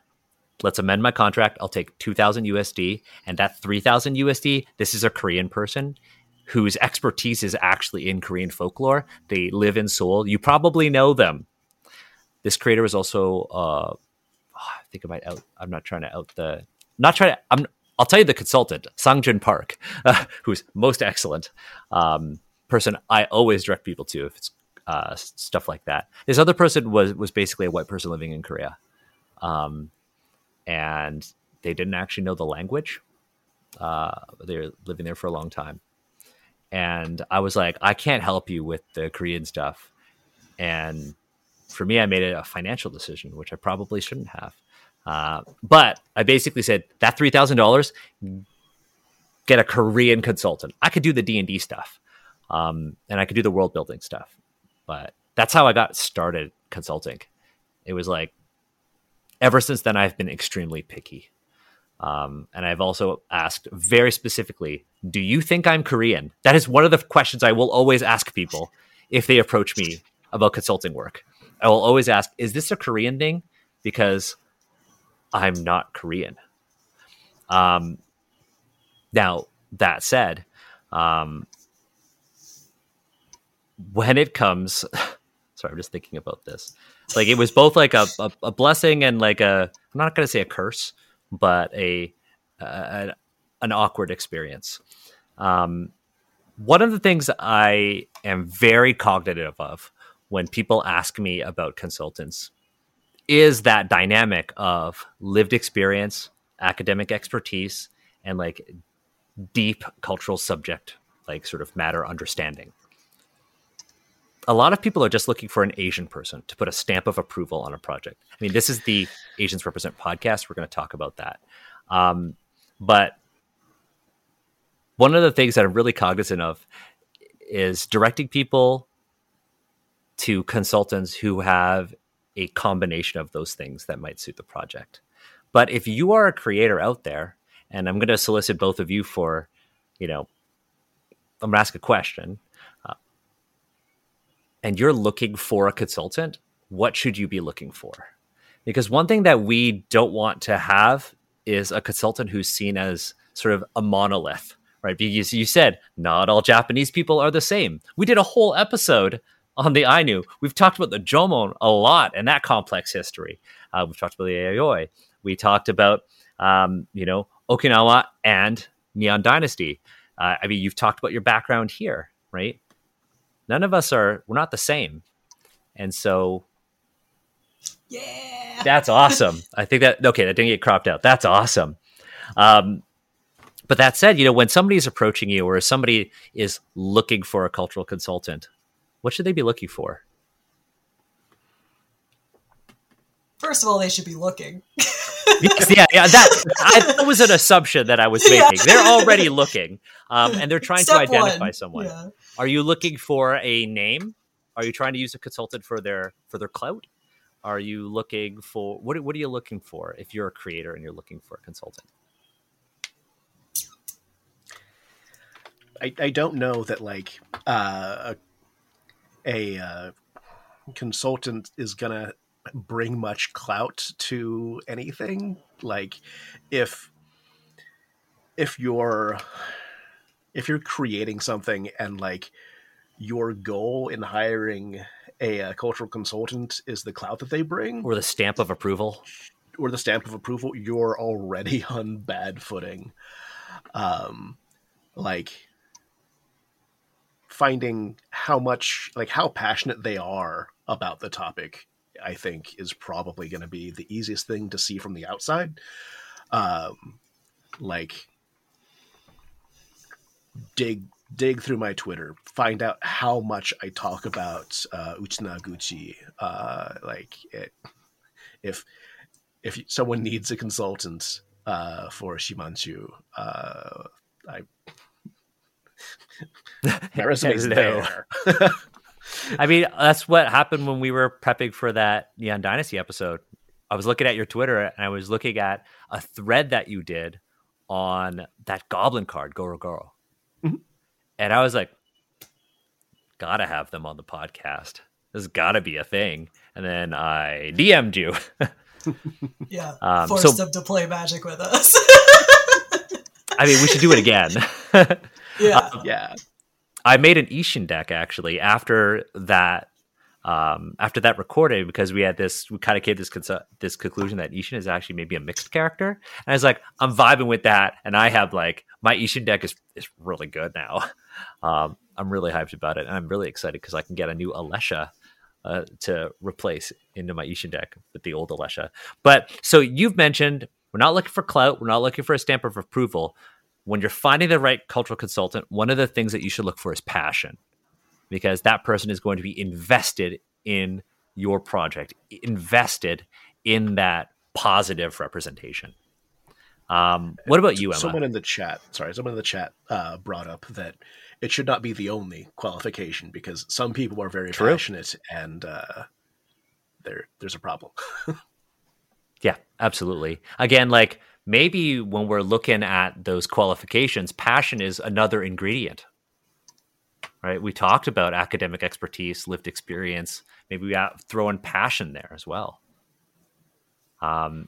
let's amend my contract. I'll take 2,000 USD. And that 3,000 USD, this is a Korean person whose expertise is actually in Korean folklore. They live in Seoul. You probably know them. This creator was also, uh, I think I might out, I'm not trying to out the, not trying to, I'm, I'll tell you the consultant, Sangjin Park, uh, (laughs) who's most excellent um, person I always direct people to if it's uh, stuff like that. This other person was was basically a white person living in Korea, um, and they didn't actually know the language. Uh, they were living there for a long time, and I was like, I can't help you with the Korean stuff. And for me, I made it a financial decision, which I probably shouldn't have. Uh, but I basically said that three thousand dollars, get a Korean consultant. I could do the D and D stuff, um, and I could do the world building stuff. But that's how I got started consulting. It was like, ever since then, I've been extremely picky. Um, and I've also asked very specifically, do you think I'm Korean? That is one of the questions I will always ask people if they approach me about consulting work. I will always ask, is this a Korean thing? Because I'm not Korean. Um, now, that said, um, when it comes, (laughs) sorry, I'm just thinking about this. Like, it was both like a, a, a blessing and like a, I'm not going to say a curse, but a, a an awkward experience. Um, one of the things I am very cognitive of when people ask me about consultants is that dynamic of lived experience, academic expertise, and like deep cultural subject, like sort of matter understanding. A lot of people are just looking for an Asian person to put a stamp of approval on a project. I mean, this is the Asians Represent podcast. We're going to talk about that. Um, but one of the things that I'm really cognizant of is directing people to consultants who have a combination of those things that might suit the project. But if you are a creator out there, and I'm going to solicit both of you for, you know, I'm going to ask a question, uh, and you're looking for a consultant, what should you be looking for? Because one thing that we don't want to have is a consultant who's seen as sort of a monolith, right? Because you said not all Japanese people are the same. We did a whole episode on the Ainu. We've talked about the Jomon a lot and that complex history. Uh, we've talked about the Aoi. We talked about, um, you know, Okinawa and Neon Dynasty. Uh, I mean, you've talked about your background here, right? None of us are, we're not the same. And so. Yeah. That's awesome. (laughs) I think that, okay, that didn't get cropped out. That's awesome. Um, but that said, you know, when somebody is approaching you or somebody is looking for a cultural consultant, what should they be looking for? First of all, they should be looking. (laughs) yes, yeah, yeah. That, I, that was an assumption that I was (laughs) making. Yeah. They're already looking, um, and they're trying Step to identify one. someone. Yeah. Are you looking for a name? Are you trying to use a consultant for their for their clout? Are you looking for what? What are you looking for if you're a creator and you're looking for a consultant? I, I don't know that like uh, a, a uh, consultant is gonna bring much clout to anything. Like if if you're if you're creating something and like your goal in hiring a, a cultural consultant is the clout that they bring or the stamp of approval. or the stamp of approval you're already (laughs) on bad footing. Um like finding how much like how passionate they are about the topic i think is probably going to be the easiest thing to see from the outside. Um like dig dig through my twitter find out how much i talk about uh uchinaguchi uh like it, if if someone needs a consultant uh for shimanchu uh i my (laughs) resume's there. I mean, that's what happened when we were prepping for that Neon Dynasty episode. I was looking at your Twitter and I was looking at a thread that you did on that goblin card, Goro Goro. And I was like, gotta have them on the podcast. This has gotta be a thing. And then I DM'd you. (laughs) Yeah. (laughs) Um, Forced so- them to play magic with us. (laughs) I mean, we should do it again. yeah. yeah. I made an Isshin deck actually after that um, after that recording because we had this we kind of came to this this conclusion that Isshin is actually maybe a mixed character. And I was like I'm vibing with that. And I have like my Isshin deck is is really good now. (laughs) Um, I'm really hyped about it and I'm really excited because I can get a new Alesha uh, to replace into my Isshin deck with the old Alesha. But so you've mentioned we're not looking for clout we're not looking for a stamp of approval. When you're finding the right cultural consultant, one of the things that you should look for is passion, because that person is going to be invested in your project, invested in that positive representation. Um, what about you, Emma? Someone in the chat, sorry, someone in the chat uh, brought up that it should not be the only qualification because some people are very True. passionate and uh, there there's a problem. (laughs) Yeah, absolutely. Again, like maybe when we're looking at those qualifications, passion is another ingredient. Right? We talked about academic expertise, lived experience. Maybe we throw in passion there as well. Um,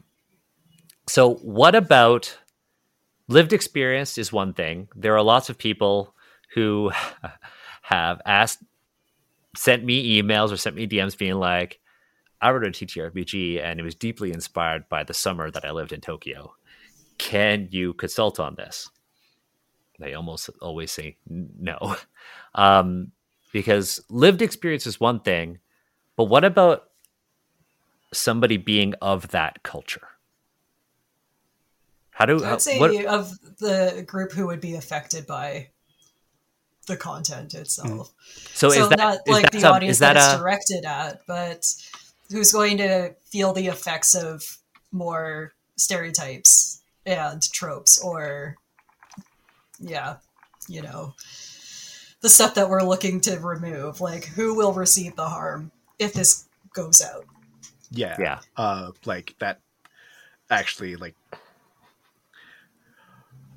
so, what about lived experience? Is one thing. There are lots of people who (laughs) have asked, sent me emails or sent me DMs being like, I wrote a TTRPG and it was deeply inspired by the summer that I lived in Tokyo. Can you consult on this? They almost always say no. (laughs) Um, because lived experience is one thing, but what about somebody being of that culture? How do I'd say what, of the group who would be affected by the content itself. so, is that not is like that the some- audience is that that it's a directed at, but who's going to feel the effects of more stereotypes and tropes or yeah, you know, the stuff that we're looking to remove. Like, who will receive the harm if this goes out? Yeah. Yeah. Uh, like that actually like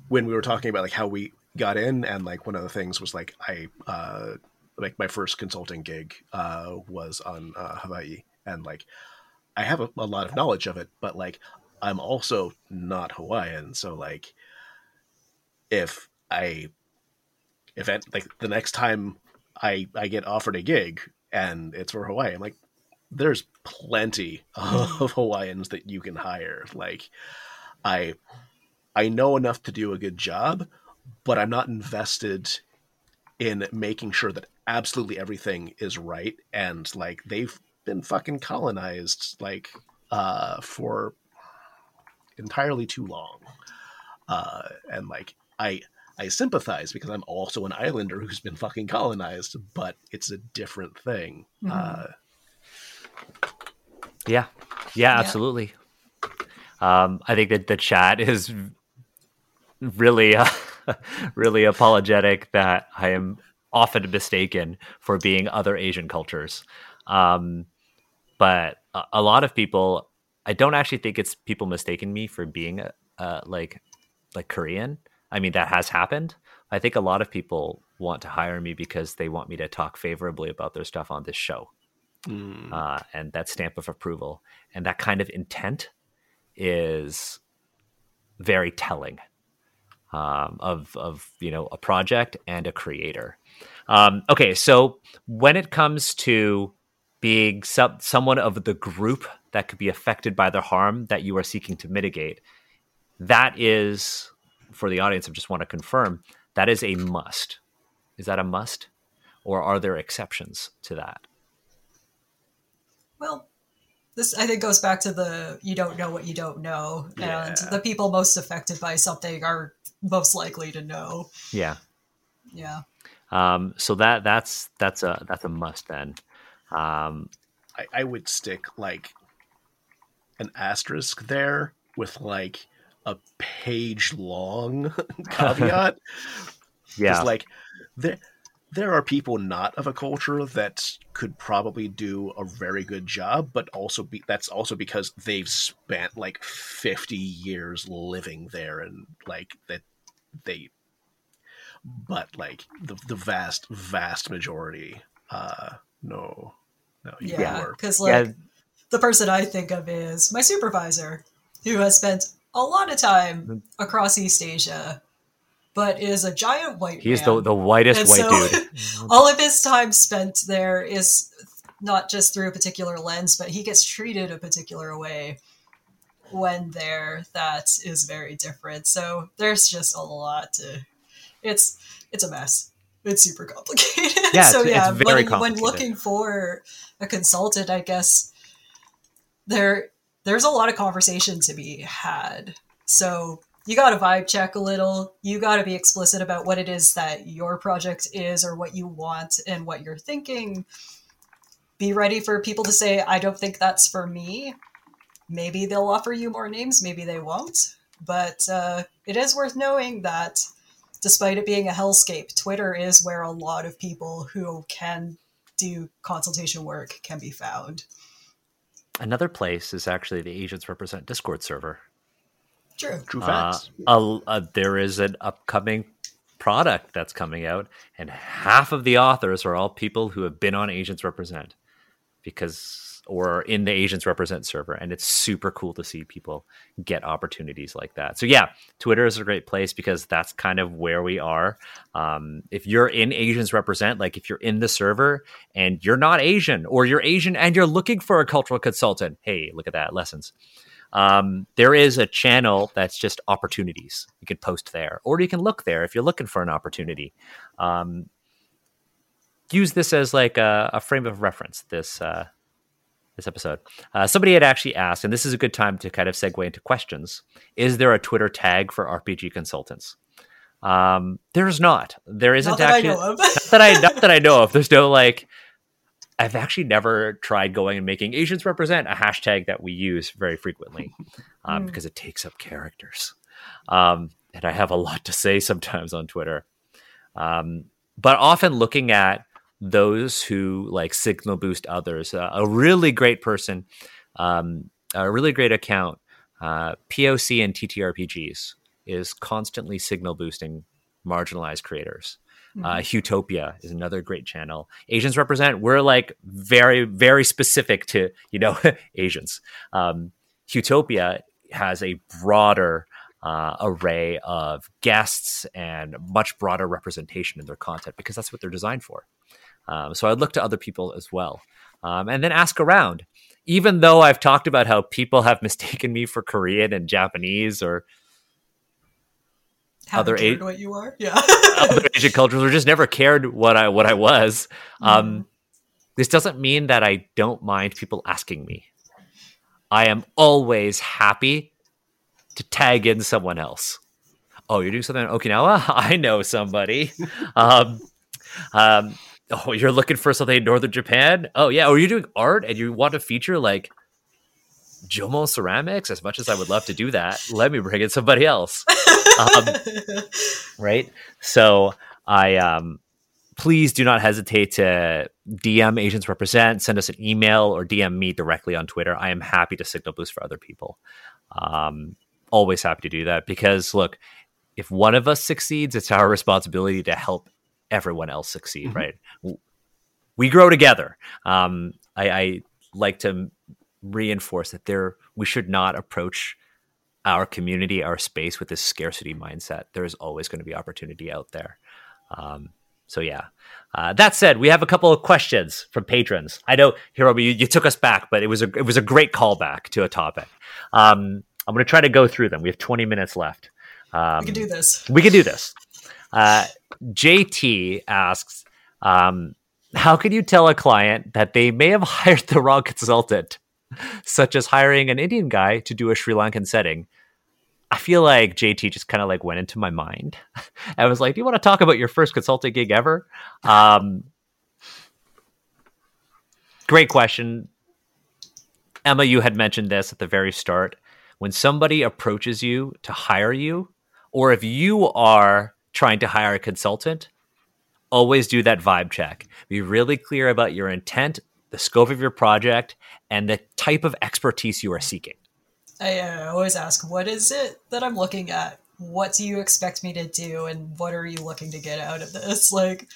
when we were talking about like how we got in and like one of the things was like I uh like my first consulting gig uh was on uh, Hawaii and like I have a, a lot of knowledge of it, but like I'm also not Hawaiian, so like if I at, like the next time I I get offered a gig and it's for Hawaii, I'm like, there's plenty (laughs) of Hawaiians that you can hire. Like I I know enough to do a good job, but I'm not invested in making sure that absolutely everything is right and like they've been fucking colonized like uh for entirely too long. Uh and like I I sympathize because I'm also an islander who's been fucking colonized, but it's a different thing. Mhm. Uh Yeah, yeah, Yeah. absolutely. Um, I think that the chat is really, uh, (laughs) really apologetic that I am often mistaken for being other Asian cultures. Um, but a, a lot of people, I don't actually think it's people mistaking me for being uh, like like Korean. I mean, that has happened. I think a lot of people want to hire me because they want me to talk favorably about their stuff on this show mm, uh, and that stamp of approval and that kind of intent is very telling um, of of you know a project and a creator. Um, okay, so when it comes to being some, someone of the group that could be affected by the harm that you are seeking to mitigate, that is for the audience. I just want to confirm that is a must. Is that a must, or are there exceptions to that? Well, this I think goes back to the you don't know what you don't know, and the people most affected by something are most likely to know. Yeah. Yeah. Um, so that that's that's a that's a must then. Um, I, I would stick like an asterisk there with like a page long (laughs) (laughs) caveat. yeah, Because like there there are people not of a culture that could probably do a very good job, but also be that's also because they've spent like fifty years living there and like that they but like the the vast, vast majority, uh no. No, you Yeah. Because like yeah, the person I think of is my supervisor, who has spent a lot of time hmm. across East Asia, but is a giant white he's man. the the whitest And white so- dude. (laughs) all of his time spent there is not just through a particular lens, but he gets treated a particular way when there that is very different. So there's just a lot to it's it's a mess. It's super complicated. (laughs) Yeah, so it's- yeah, it's very when, when looking for a consultant, I guess there there's a lot of conversation to be had. So you got to vibe check a little. You got to be explicit about what it is that your project is or what you want and what you're thinking. Be ready for people to say, I don't think that's for me. Maybe they'll offer you more names, maybe they won't. But uh, it is worth knowing that despite it being a hellscape, Twitter is where a lot of people who can do consultation work can be found. Another place is actually the Asians Represent Discord server. True. True Uh, facts. a- a- there is an upcoming product that's coming out, and half of the authors are all people who have been on Asians Represent because or in the Asians Represent server, and it's super cool to see people get opportunities like that. So yeah, Twitter is a great place because that's kind of where we are. Um, if you're in Asians Represent, like if you're in the server and you're not Asian, or you're Asian and you're looking for a cultural consultant, hey, look at that lessons um, there is a channel that's just opportunities. You can post there, or you can look there if you're looking for an opportunity. Um, use this as like a, a frame of reference. This uh, this episode. Uh, somebody had actually asked, and this is a good time to kind of segue into questions. Is there a Twitter tag for RPG consultants? Um, there's not. There isn't Not actually I not that I not that I know of. There's no like. I've actually never tried going and making Asians represent a hashtag that we use very frequently um, Mm. because it takes up characters, um, and I have a lot to say sometimes on Twitter. Um, but often looking at those who like signal boost others. Uh, a really great person, um, a really great account, uh, POC and TTRPGs is constantly signal boosting marginalized creators. Uh, Utopia is another great channel. Asians represent. We're like very, very specific to you know (laughs) Asians. Um, Utopia has a broader uh, array of guests and much broader representation in their content because that's what they're designed for. Um, so I'd look to other people as well, um, and then ask around. Even though I've talked about how people have (laughs) mistaken me for Korean and Japanese or Haven't other eight- what you are. Yeah. (laughs) other Asian cultures or just never cared what I what I was. Um, This doesn't mean that I don't mind people asking me. I am always happy to tag in someone else. Oh, you're doing something in Okinawa? (laughs) I know somebody. um, um, oh, you're looking for something in northern Japan? Oh yeah. Or you're doing art and you want to feature like Jomon ceramics? As much as I would love to do that, let me bring in somebody else. Um, (laughs) right? So I um please do not hesitate to DM Asians Represent, send us an email or DM me directly on Twitter. I am happy to signal boost for other people. Um always happy to do that because look, if one of us succeeds, it's our responsibility to help everyone else succeed, Mhm. right? We grow together. Um I, I like to reinforce that there we should not approach our community, our space with this scarcity mindset. There's always going to be opportunity out there. Um, so yeah. Uh, that said, we have a couple of questions from patrons. I know, Hiromi, you, you took us back, but it was a it was a great callback to a topic. Um, I'm going to try to go through them. We have 20 minutes left. Um, we can do this. we can do this. Uh, JT asks, um, how can you tell a client that they may have (laughs) hired the wrong consultant, such as hiring an Indian guy to do a Sri Lankan setting? I feel like JT just kind of like went into my mind. (laughs) I was like, "Do you want to talk about your first consulting gig ever?" Um, great question, Emma. You had mentioned this at the very start. When somebody approaches you to hire you, or if you are trying to hire a consultant, always do that vibe check. Be really clear about your intent, the scope of your project, and the type of expertise you are seeking. I uh, always ask, what is it that I'm looking at? What do you expect me to do, and what are you looking to get out of this? (laughs) Like,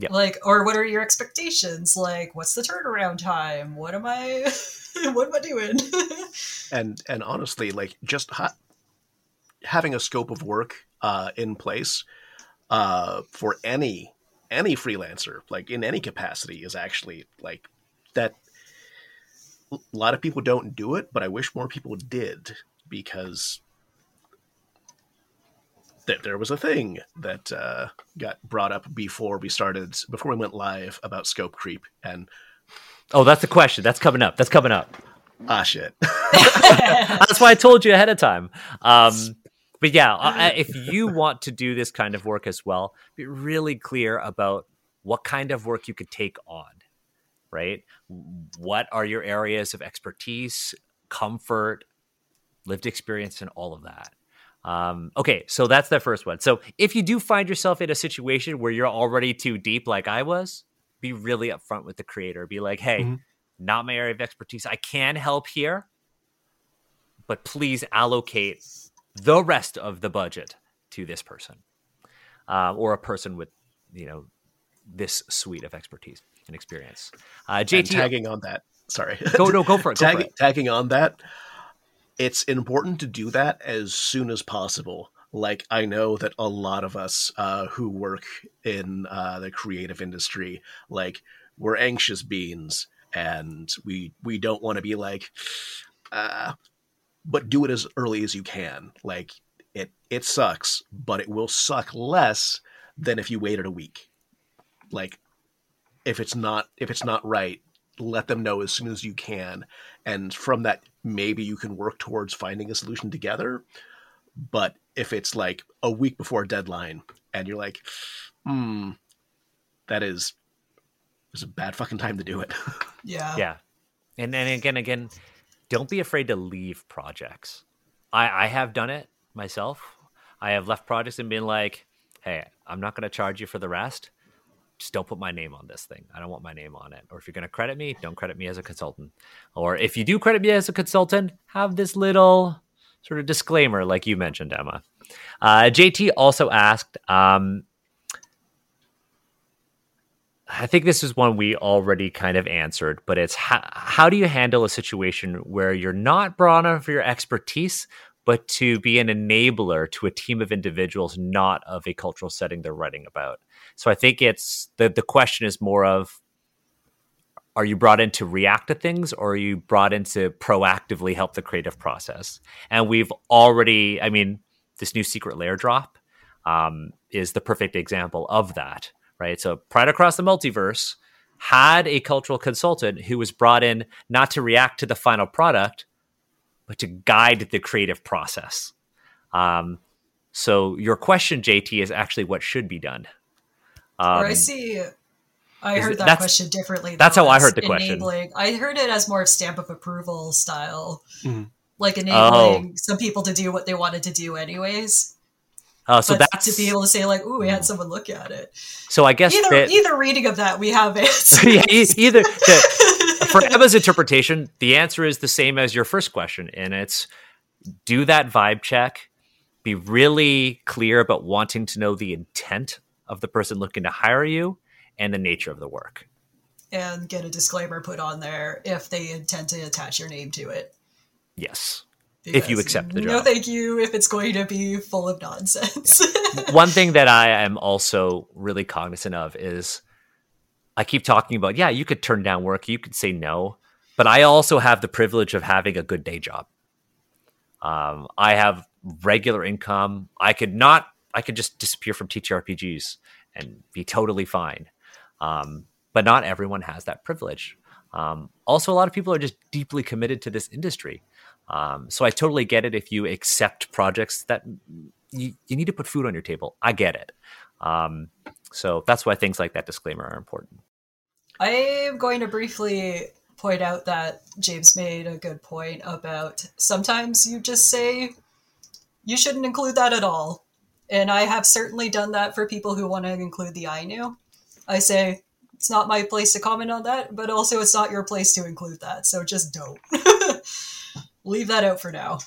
Yep. like, or what are your expectations? Like, what's the turnaround time? What am I, (laughs) what am I doing? (laughs) and and honestly like just ha- having a scope of work uh, in place uh, for any any freelancer like in any capacity is actually like that a lot of people don't do it but i wish more people did because th- there was a thing that uh, got brought up before we started before we went live about scope creep and Oh, that's a question. That's coming up. That's coming up. ah shit (laughs) That's why I told you ahead of time. Um, but yeah, I- I- if (laughs) you want to do this kind of work as well, be really clear about what kind of work you could take on, right? What are your areas of expertise, comfort, lived experience, and all of that. Um, okay, so that's the first one. So if you do find yourself in a situation where you're already too deep, like I was, be really upfront with the creator. Be like, hey, Mhm. not my area of expertise. I can help here, but please allocate the rest of the budget to this person uh, or a person with, you know, this suite of expertise and experience. Uh, And JT, tagging on that sorry go no, go for it. Go for it. tagging on that, it's important to do that as soon as possible. Like I know that a lot of us uh, who work in uh, the creative industry, like we're anxious beings, and we we don't want to be like, uh, but do it as early as you can. Like it it sucks, but it will suck less than if you waited a week. Like if it's not if it's not right, let them know as soon as you can and from that maybe you can work towards finding a solution together but if it's like a week before a deadline and you're like hmm that is it's a bad fucking time to do it (laughs) yeah. Yeah. And then again, again, don't be afraid to leave projects. I, I have done it myself. I have left projects and been like, hey, I'm not going to charge you for the rest. Just don't put my name on this thing. I don't want my name on it. Or if you're going to credit me, don't credit me as a consultant. Or if you do credit me as a consultant, have this little sort of disclaimer, like you mentioned, Emma. Uh, JT also asked, um, I think this is one we already kind of answered, but it's how, how do you handle a situation where you're not brought on for your expertise, but to be an enabler to a team of individuals, not of a cultural setting they're writing about? So I think it's the, the question is more of are you brought in to react to things or are you brought in to proactively help the creative process? And we've already, I mean, this new Secret Lair drop um, is the perfect example of that, right? So Pride Across the Multiverse had a cultural consultant who was brought in not to react to the final product, but to guide the creative process. Um, so your question, JT, is actually what should be done. Um, or I see I heard that question differently. That's how I heard the enabling. question. I heard it as more of stamp of approval style, mm. like enabling oh. some people to do what they wanted to do anyways. Uh, so but that's to be able to say like, "Ooh, we had someone look at it." So I guess either that, either reading of that, we have it. (laughs) yeah, either the, (laughs) for Emma's interpretation, the answer is the same as your first question, and it's do that vibe check, be really clear about wanting to know the intent of the person looking to hire you, and the nature of the work. And get a disclaimer put on there if they intend to attach your name to it. Yes. If you accept the job. No, thank you. If it's going to be full of nonsense. Yeah. One thing that I am also really cognizant of is I keep talking about, yeah, you could turn down work, you could say no, but I also have the privilege of having a good day job. Um, I have regular income. I could not, I could just disappear from TTRPGs and be totally fine. Um, but not everyone has that privilege. Um, also, a lot of people are just deeply committed to this industry. Um, so I totally get it if you accept projects that you, you need to put food on your table. I get it. Um, so that's why things like that disclaimer are important. I'm going to briefly point out that James made a good point about sometimes you just say you shouldn't include that at all. And I have certainly done that for people who want to include the Ainu. I say, it's not my place to comment on that, but also it's not your place to include that. So just don't. (laughs) Leave that out for now.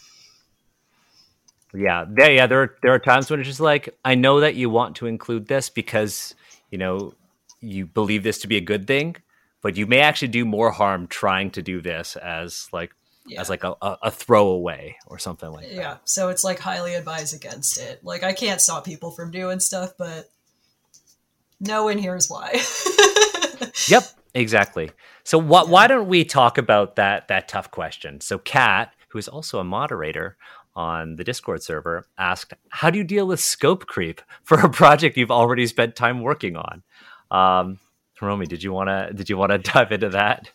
Yeah, yeah, yeah. There, are, there are times when it's just like, I know that you want to include this because you know you believe this to be a good thing, but you may actually do more harm trying to do this as like yeah. as like a, a, throwaway or something like that. Yeah, so it's like highly advised against it. Like I can't stop people from doing stuff, but no one hears why. (laughs) yep, exactly. So what? Why don't we talk about that that tough question? So Kat, who is also a moderator on the Discord server, asked, "How do you deal with scope creep for a project you've already spent time working on?" Um, Hiromi, did you want to did you want to (laughs) dive into that?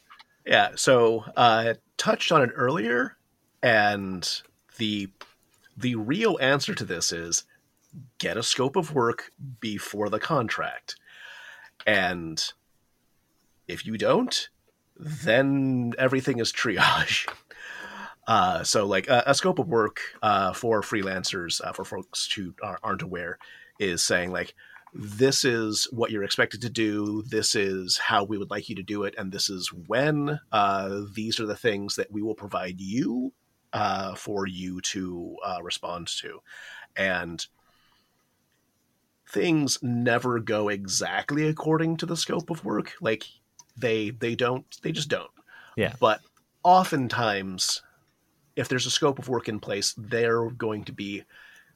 Yeah. So uh, touched on it earlier, and the the real answer to this is get a scope of work before the contract. And if you don't, then everything is triage. Uh, so, like a, a, scope of work uh, for freelancers, uh, for folks who aren't aware, is saying like, this is what you're expected to do. This is how we would like you to do it, and this is when. Uh, these are the things that we will provide you uh, for you to uh, respond to, and things never go exactly according to the scope of work. Like they they don't they just don't. Yeah. But oftentimes, if there's a scope of work in place, they're going to be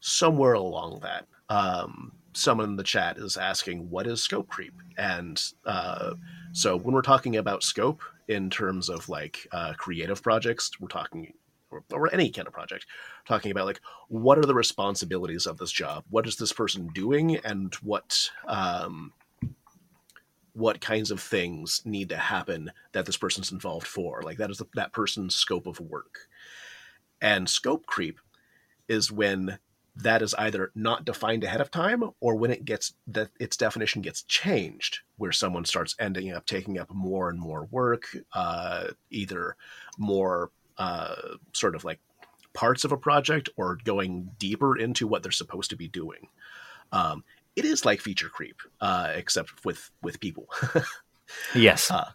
somewhere along that. Um, someone in the chat is asking what is scope creep and uh, so when we're talking about scope in terms of like uh, creative projects we're talking or, or, any kind of project talking about like what are the responsibilities of this job what is this person doing and what um, what kinds of things need to happen that this person's involved for. Like that is the, that person's scope of work. And scope creep is when that is either not defined ahead of time or when it gets that its definition gets changed where someone starts ending up taking up more and more work uh, either more uh, sort of like parts of a project or going deeper into what they're supposed to be doing. Um, it is like feature creep, uh, except with with people. (laughs) yes. Uh,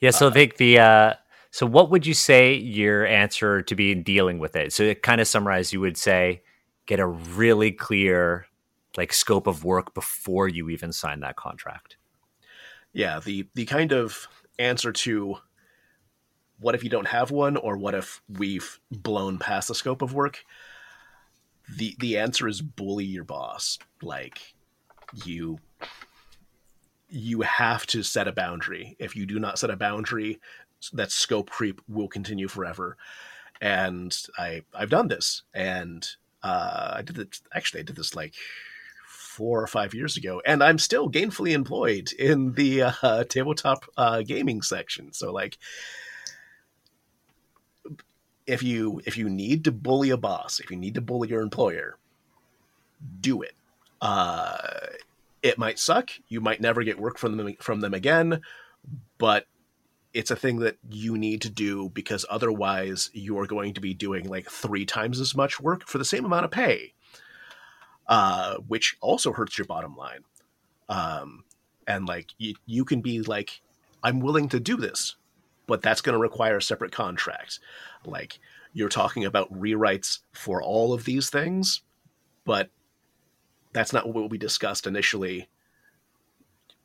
yeah. So I think the uh, so what would you say your answer to be in dealing with it? So it kind of summarize, you would say get a really clear like scope of work before you even sign that contract. Yeah, the the kind of answer to what if you don't have one or what if we've blown past the scope of work the the answer is bully your boss. Like you you have to set a boundary. If you do not set a boundary that scope creep will continue forever. And i i've done this. And uh i did it actually i did this like four or five years ago. And i'm still gainfully employed in the uh, (laughs) tabletop uh, gaming section. So like if you if you need to bully a boss, if you need to bully your employer, do it. Uh, it might suck. You might never get work from them from them again, but it's a thing that you need to do because otherwise you're going to be doing like three times as much work for the same amount of pay, uh, which also hurts your bottom line. Um, and like you, you can be like, I'm willing to do this, but that's going to require a separate contract. Like you're talking about rewrites for all of these things, but that's not what we discussed initially.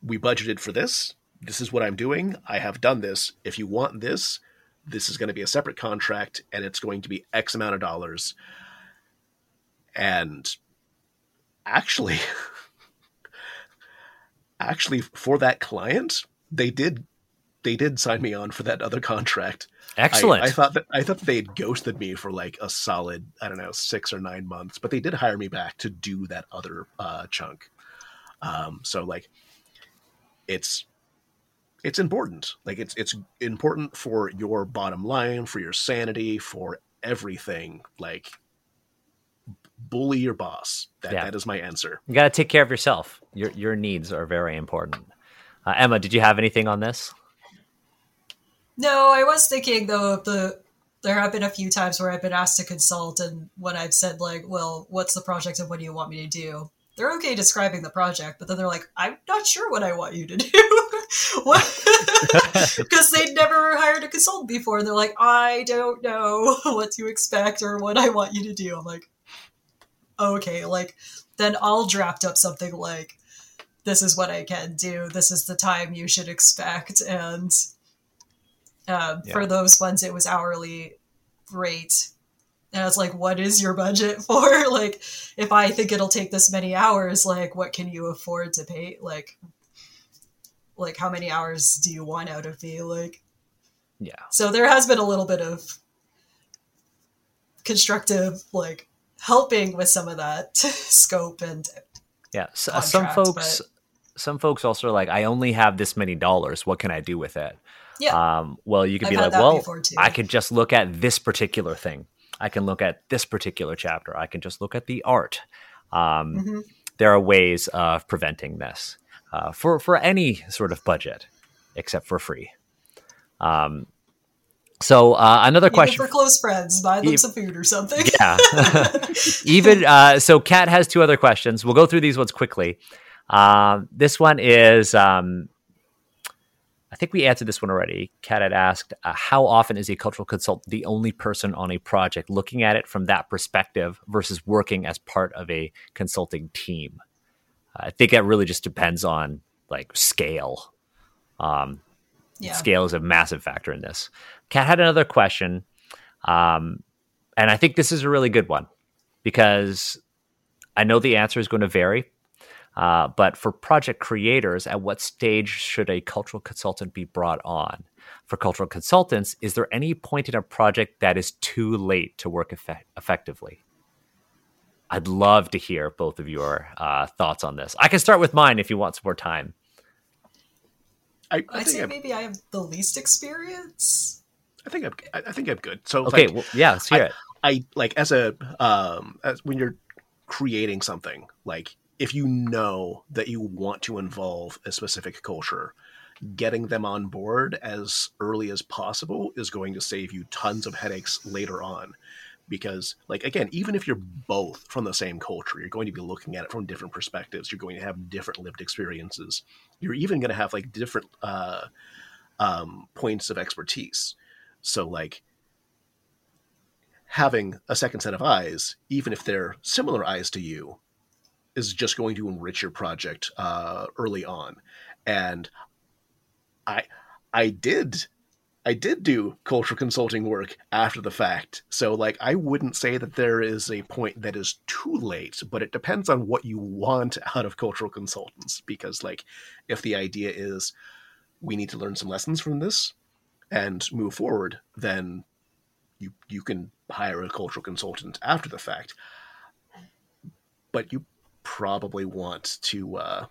We budgeted for this. This is what I'm doing. I have done this. If you want this, this is going to be a separate contract and it's going to be X amount of dollars. And actually, (laughs) actually, for that client, they did they did sign me on for that other contract. Excellent. I, I thought that I thought they had ghosted me for like a solid I don't know six or nine months, but they did hire me back to do that other uh, chunk. Um, so like, it's it's important. Like it's it's important for your bottom line, for your sanity, for everything. Like bully your boss. That Yeah. that is my answer. You got to take care of yourself. Your your needs are very important. Uh, Emma, did you have anything on this? No, I was thinking though of the there have been a few times where I've been asked to consult and when I've said like, well, what's the project and what do you want me to do? They're okay describing the project, but then they're like, I'm not sure what I want you to do. (laughs) what? (laughs) Because they'd never hired a consultant before. and They're like, I don't know (laughs) what to expect or what I want you to do. I'm like, okay, like then I'll draft up something like, this is what I can do. This is the time you should expect, and um, Yeah. for those ones, it was hourly rate. And I was like, what is your budget (laughs) for? (laughs) like, if I think it'll take this many hours, like, what can you afford to pay? Like, like how many hours do you want out of me? Like, Yeah. so there has been a little bit of constructive, like, helping with some of that (laughs) scope and Yeah. So, uh, some Contract, folks some folks also are like, I only have this many dollars. What can I do with it? Yeah, Um, well, you could I've be like, well. I could just look at this particular thing. I can look at this particular chapter. I can just look at the art. Um, Mhm. There are ways of preventing this uh, for for any sort of budget, except for free. Um, so uh, another even question. for close friends, buy them Ev- some food or something. yeah. (laughs) (laughs) Even uh, so, Kat has two other questions. We'll go through these ones quickly. Um, this one is, um, think we answered this one already. Kat had asked, uh, "How often is a cultural consultant the only person on a project looking at it from that perspective versus working as part of a consulting team?" I think that really just depends on like scale. Um, yeah. scale is a massive factor in this. Kat had another question, um, and I think this is a really good one because I know the answer is going to vary. Uh, but for project creators, at what stage should a cultural consultant be brought on? For cultural consultants, is there any point in a project that is too late to work effe- effectively? I'd love to hear both of your uh, thoughts on this. I can start with mine if you want some more time. I, I I'd think say I'm, maybe I have the least experience. I think I'm, I I think I'm good. So Okay, like, well, yeah, let's hear it. I like as a um as when you're creating something like if you know that you want to involve a specific culture getting them on board as early as possible is going to save you tons of headaches later on. Because like again even if you're both from the same culture you're going to be looking at it from different perspectives. You're going to have different lived experiences. You're even going to have like different uh, um, points of expertise. So like having a second set of eyes even if they're similar eyes to you is just going to enrich your project uh, early on and i i did I did do cultural consulting work after the fact. So like I wouldn't say that there is a point that is too late, but it depends on what you want out of cultural consultants because like if the idea is we need to learn some lessons from this and move forward, then you you can hire a cultural consultant after the fact. But you probably want to uh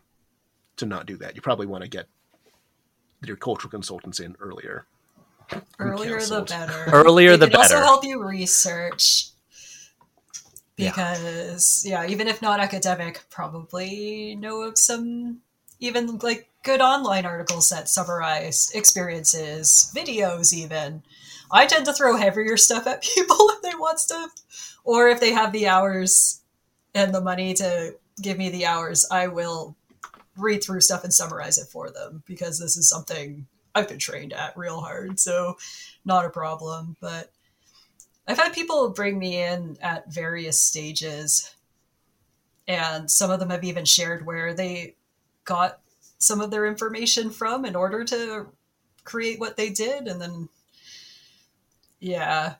to not do that. You probably want to get your cultural consultants in earlier. Earlier the better. (laughs) Earlier the can Also help you research Yeah. because yeah. even if not academic, probably know of some even like good online articles that summarize experiences, videos even. I tend to throw heavier stuff at (laughs) people if they want stuff, or if they have the hours and the money to give me the hours, I will read through stuff and summarize it for them because this is something I've been trained at real hard, so not a problem. But I've had people bring me in at various stages, and some of them have even shared where they got some of their information from in order to create what they did, and then yeah.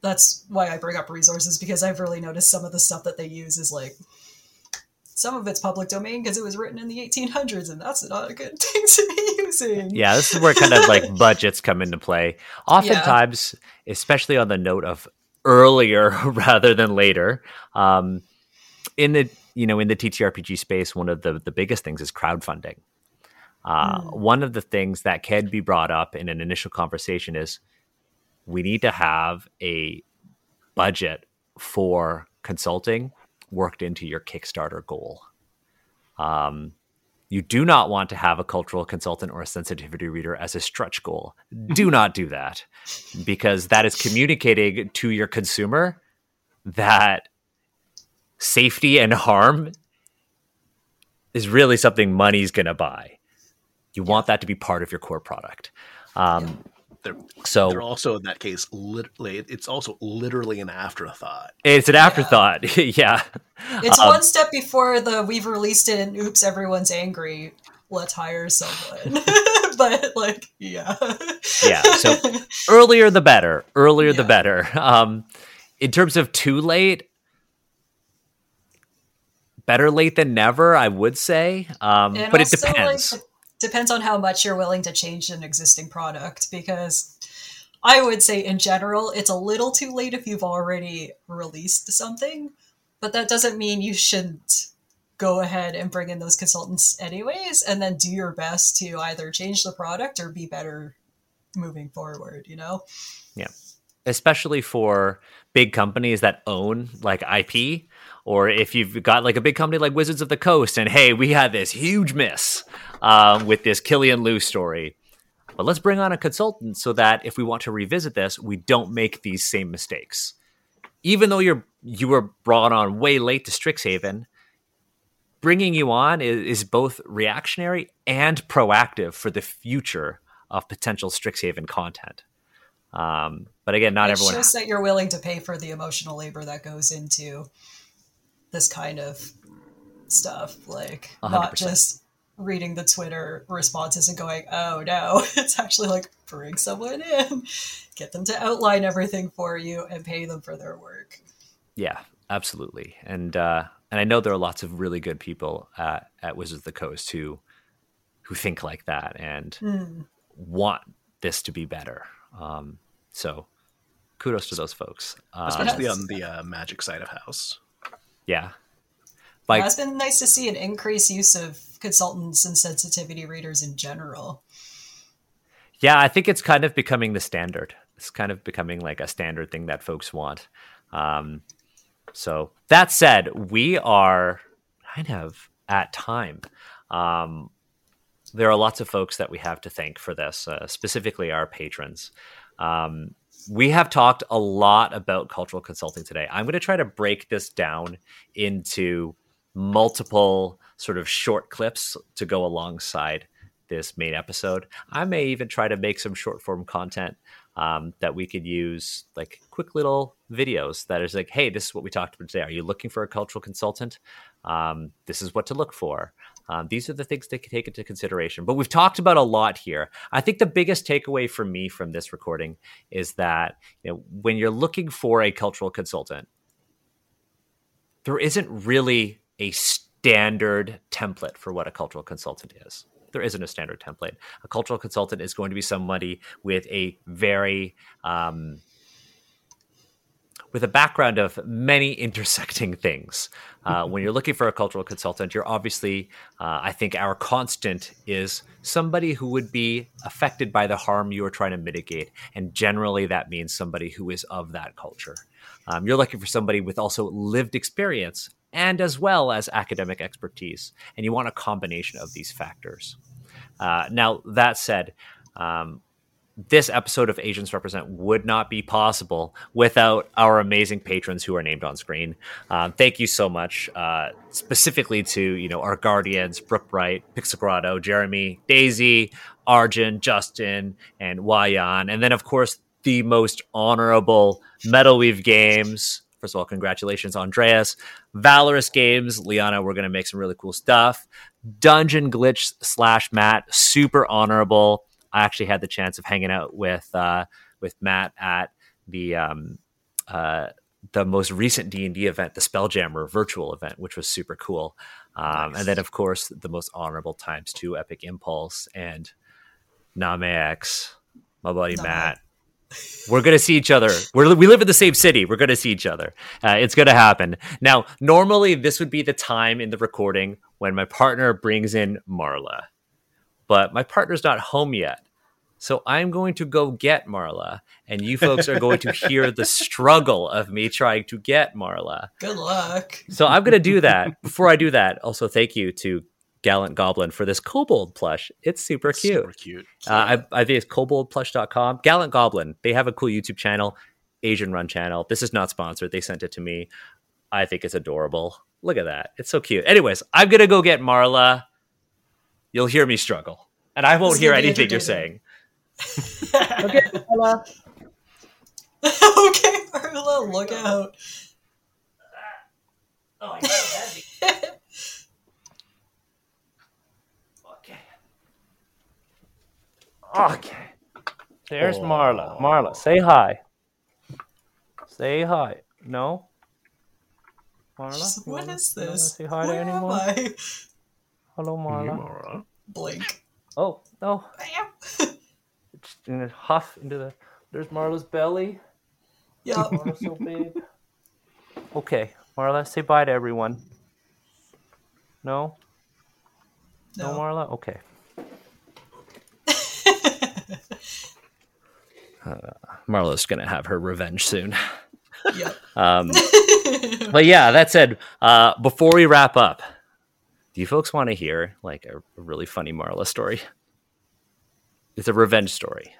That's why I bring up resources because I've really noticed some of the stuff that they use is like some of it's public domain because it was written in the 1800s and that's not a good (laughs) thing to be using. Yeah, this is where kind of like (laughs) budgets come into play. Oftentimes, especially on the note of earlier (laughs) rather than later, um, in the you know in the TTRPG space, one of the the biggest things is crowdfunding. Uh, Mm. One of the things that can be brought up in an initial conversation is we need to have a budget for consulting worked into your Kickstarter goal. Um, you do not want to have a cultural consultant or a sensitivity reader as a stretch goal. Do (laughs) not do that because that is communicating to your consumer that safety and harm is really something money's going to buy. You want that to be part of your core product. Um, They're, so they're also in that case literally it's also literally an afterthought. it's an afterthought. (laughs) Yeah. It's Um, one step before the we've released it and oops, everyone's angry. Let's hire someone. (laughs) but like, yeah. Yeah, so- (laughs) earlier the better. Earlier the better. Um, in terms of too late, better late than never, I would say. Um, And but it depends. Like, depends on how much you're willing to change an existing product because I would say in general it's a little too late if you've already released something, but that doesn't mean you shouldn't go ahead and bring in those consultants anyways and then do your best to either change the product or be better moving forward, you know? Yeah. Especially for big companies that own like IP, or if you've got like a big company like Wizards of the Coast, and hey, we had this huge miss um, with this Killian Lou story. But let's bring on a consultant so that if we want to revisit this, we don't make these same mistakes. Even though you're you were brought on way late to Strixhaven, bringing you on is, is both reactionary and proactive for the future of potential Strixhaven content. Um, but again, not it everyone. shows that you're willing to pay for the emotional labor that goes into this kind of stuff like A hundred not just reading the twitter responses and going oh no (laughs) it's actually like bring someone in get them to outline everything for you and pay them for their work Yeah, absolutely. And uh, and I know there are lots of really good people at, at Wizards of the Coast who who think like that and Hmm. want this to be better. Um, so kudos to those folks. Um, especially on the uh, magic side of house. yeah. Yeah, Like it's been nice to see an increased use of consultants and sensitivity readers in general Yeah, I think it's kind of becoming the standard. It's kind of becoming like a standard thing that folks want. Um, so that said, we are kind of at time. Um, there are lots of folks that we have to thank for this, uh, specifically our patrons. Um, we have talked a lot about cultural consulting today. I'm going to try to break this down into multiple sort of short clips to go alongside this main episode. I may even try to make some short form content um, that we could use, like quick little videos that is like, hey, this is what we talked about today. Are you looking for a cultural consultant? Um, this is what to look for. Um, these are the things to take into consideration. But we've talked about a lot here. I think the biggest takeaway for me from this recording is that you know, when you're looking for a cultural consultant, there isn't really a standard template for what a cultural consultant is. There isn't a standard template. A cultural consultant is going to be somebody with a very um, with a background of many (laughs) intersecting things. Uh, when you're looking for a cultural consultant, you're obviously, uh, I think, our constant is somebody who would be affected by the harm you are trying to mitigate. And generally, that means somebody who is of that culture. Um, you're looking for somebody with also lived experience and as well as academic expertise. And you want a combination of these factors. Uh, now, that said, um, this episode of Asians Represent would not be possible without our amazing patrons who are named on screen. Um, thank you so much, uh, specifically to you know our guardians, Brooke Bright, Pixelgrotto, Jeremy, Daisy, Arjun, Justin, and Wayan, and then of course the most honorable Metal Weave Games. First of all, congratulations, Andreas. Valorous Games, Liana, we're going to make some really cool stuff. Dungeon Glitch slash Matt, super honorable. I actually had the chance of hanging out with uh, with Matt at the um, uh, the most recent D and D event, the Spelljammer virtual event, which was super cool. Um, nice. And then, of course, the most honorable times two, Epic Impulse and Namex, my buddy. Matt. We're gonna see each other. We're, we live in the same city. We're gonna see each other. Uh, it's gonna happen. Now, normally this would be the time in the recording when my partner brings in Marla but my partner's not home yet. So I'm going to go get Marla, and you folks are going to hear the struggle of me trying to get Marla. Good luck. So I'm going to do that. Before I do that, also thank you to Gallant Goblin for this kobold plush. It's super cute. Super cute. Uh, I, I think it's koboldplush.com. Gallant Goblin. They have a cool YouTube channel, Asian Run channel. This is not sponsored. They sent it to me. I think it's adorable. Look at that. It's so cute. Anyways, I'm going to go get Marla you'll hear me struggle, and I won't hear anything you're saying. okay, Marla. (laughs) okay, Marla, look out. Oh, (laughs) I heavy. okay. Okay. There's oh. Marla. Marla, say hi. Say hi. No? Marla? What is this? Say hi Where to anyone? Hello, Marla. Marla. Blink. Oh no! it's in a huff into the. There's Marla's belly. Yeah. Marla's so big. Okay, Marla, say bye to everyone. No. No, no Marla. Okay. Uh, Marla's gonna have her revenge soon. Yep. (laughs) um, (laughs) but yeah, that said, uh, before we wrap up, do you folks want to hear like a, a really funny Marla story? It's a revenge story.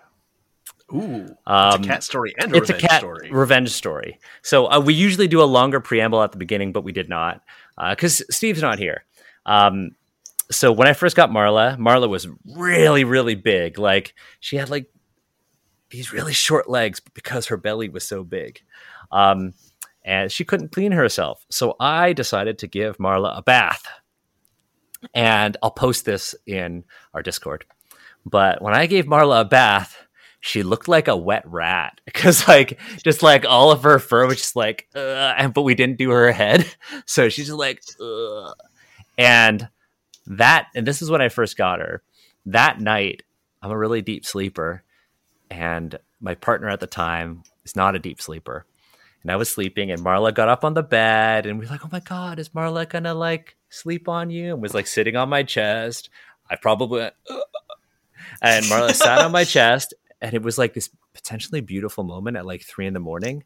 Ooh, um, it's a cat story and a it's a cat story. revenge story. So uh, we usually do a longer preamble at the beginning, but we did not because uh, Steve's not here. Um, so when I first got Marla, Marla was really, really big. Like she had like these really short legs because her belly was so big. Um, and she couldn't clean herself. So I decided to give Marla a bath and I'll post this in our Discord. But when I gave Marla a bath, she looked like a wet rat (laughs) because like just like all of her fur was just like and but we didn't do her head (laughs) so she's just like Ugh. and that and this is when i first got her that night i'm a really deep sleeper and my partner at the time is not a deep sleeper and i was sleeping and marla got up on the bed and we are like oh my god is marla gonna like sleep on you and was like sitting on my chest. I probably went, and Marla (laughs) sat on my chest, and it was like this potentially beautiful moment at like three in the morning.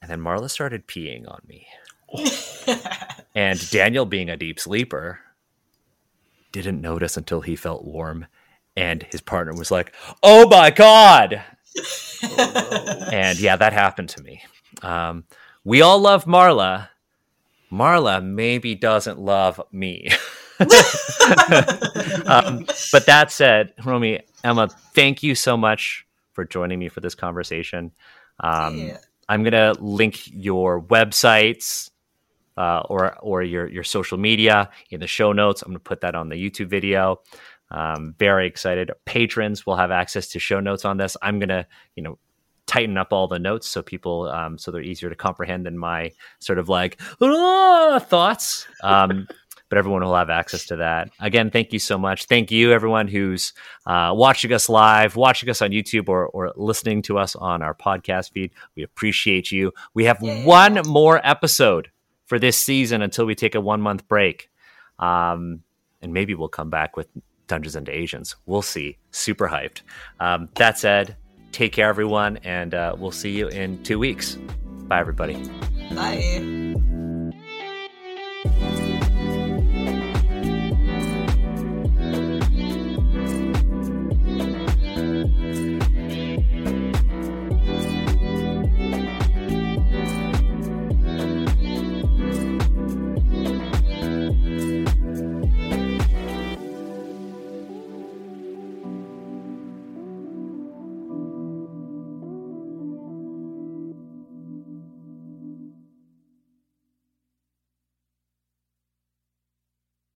And then Marla started peeing on me. (laughs) and Daniel, being a deep sleeper, didn't notice until he felt warm. And his partner was like, Oh my God. (laughs) and yeah, that happened to me. Um, we all love Marla. Marla maybe doesn't love me. (laughs) um, but that said, Romy, Emma, thank you so much for joining me for this conversation. Um, yeah. I'm gonna link your websites uh, or or your your social media in the show notes. I'm gonna put that on the YouTube video. Um, very excited. Patrons will have access to show notes on this. I'm gonna you know tighten up all the notes so people um, so they're easier to comprehend than my sort of like ah, thoughts. Um, but everyone will have access to that. Again, thank you so much. Thank you, everyone who's uh, watching us live, watching us on YouTube, or, or listening to us on our podcast feed. We appreciate you. We have yeah. one more episode for this season until we take a one month break. Um, and maybe we'll come back with Dungeons and Asians. We'll see. Super hyped. Um, that said, take care, everyone, and uh, we'll see you in two weeks. Bye, everybody. Bye.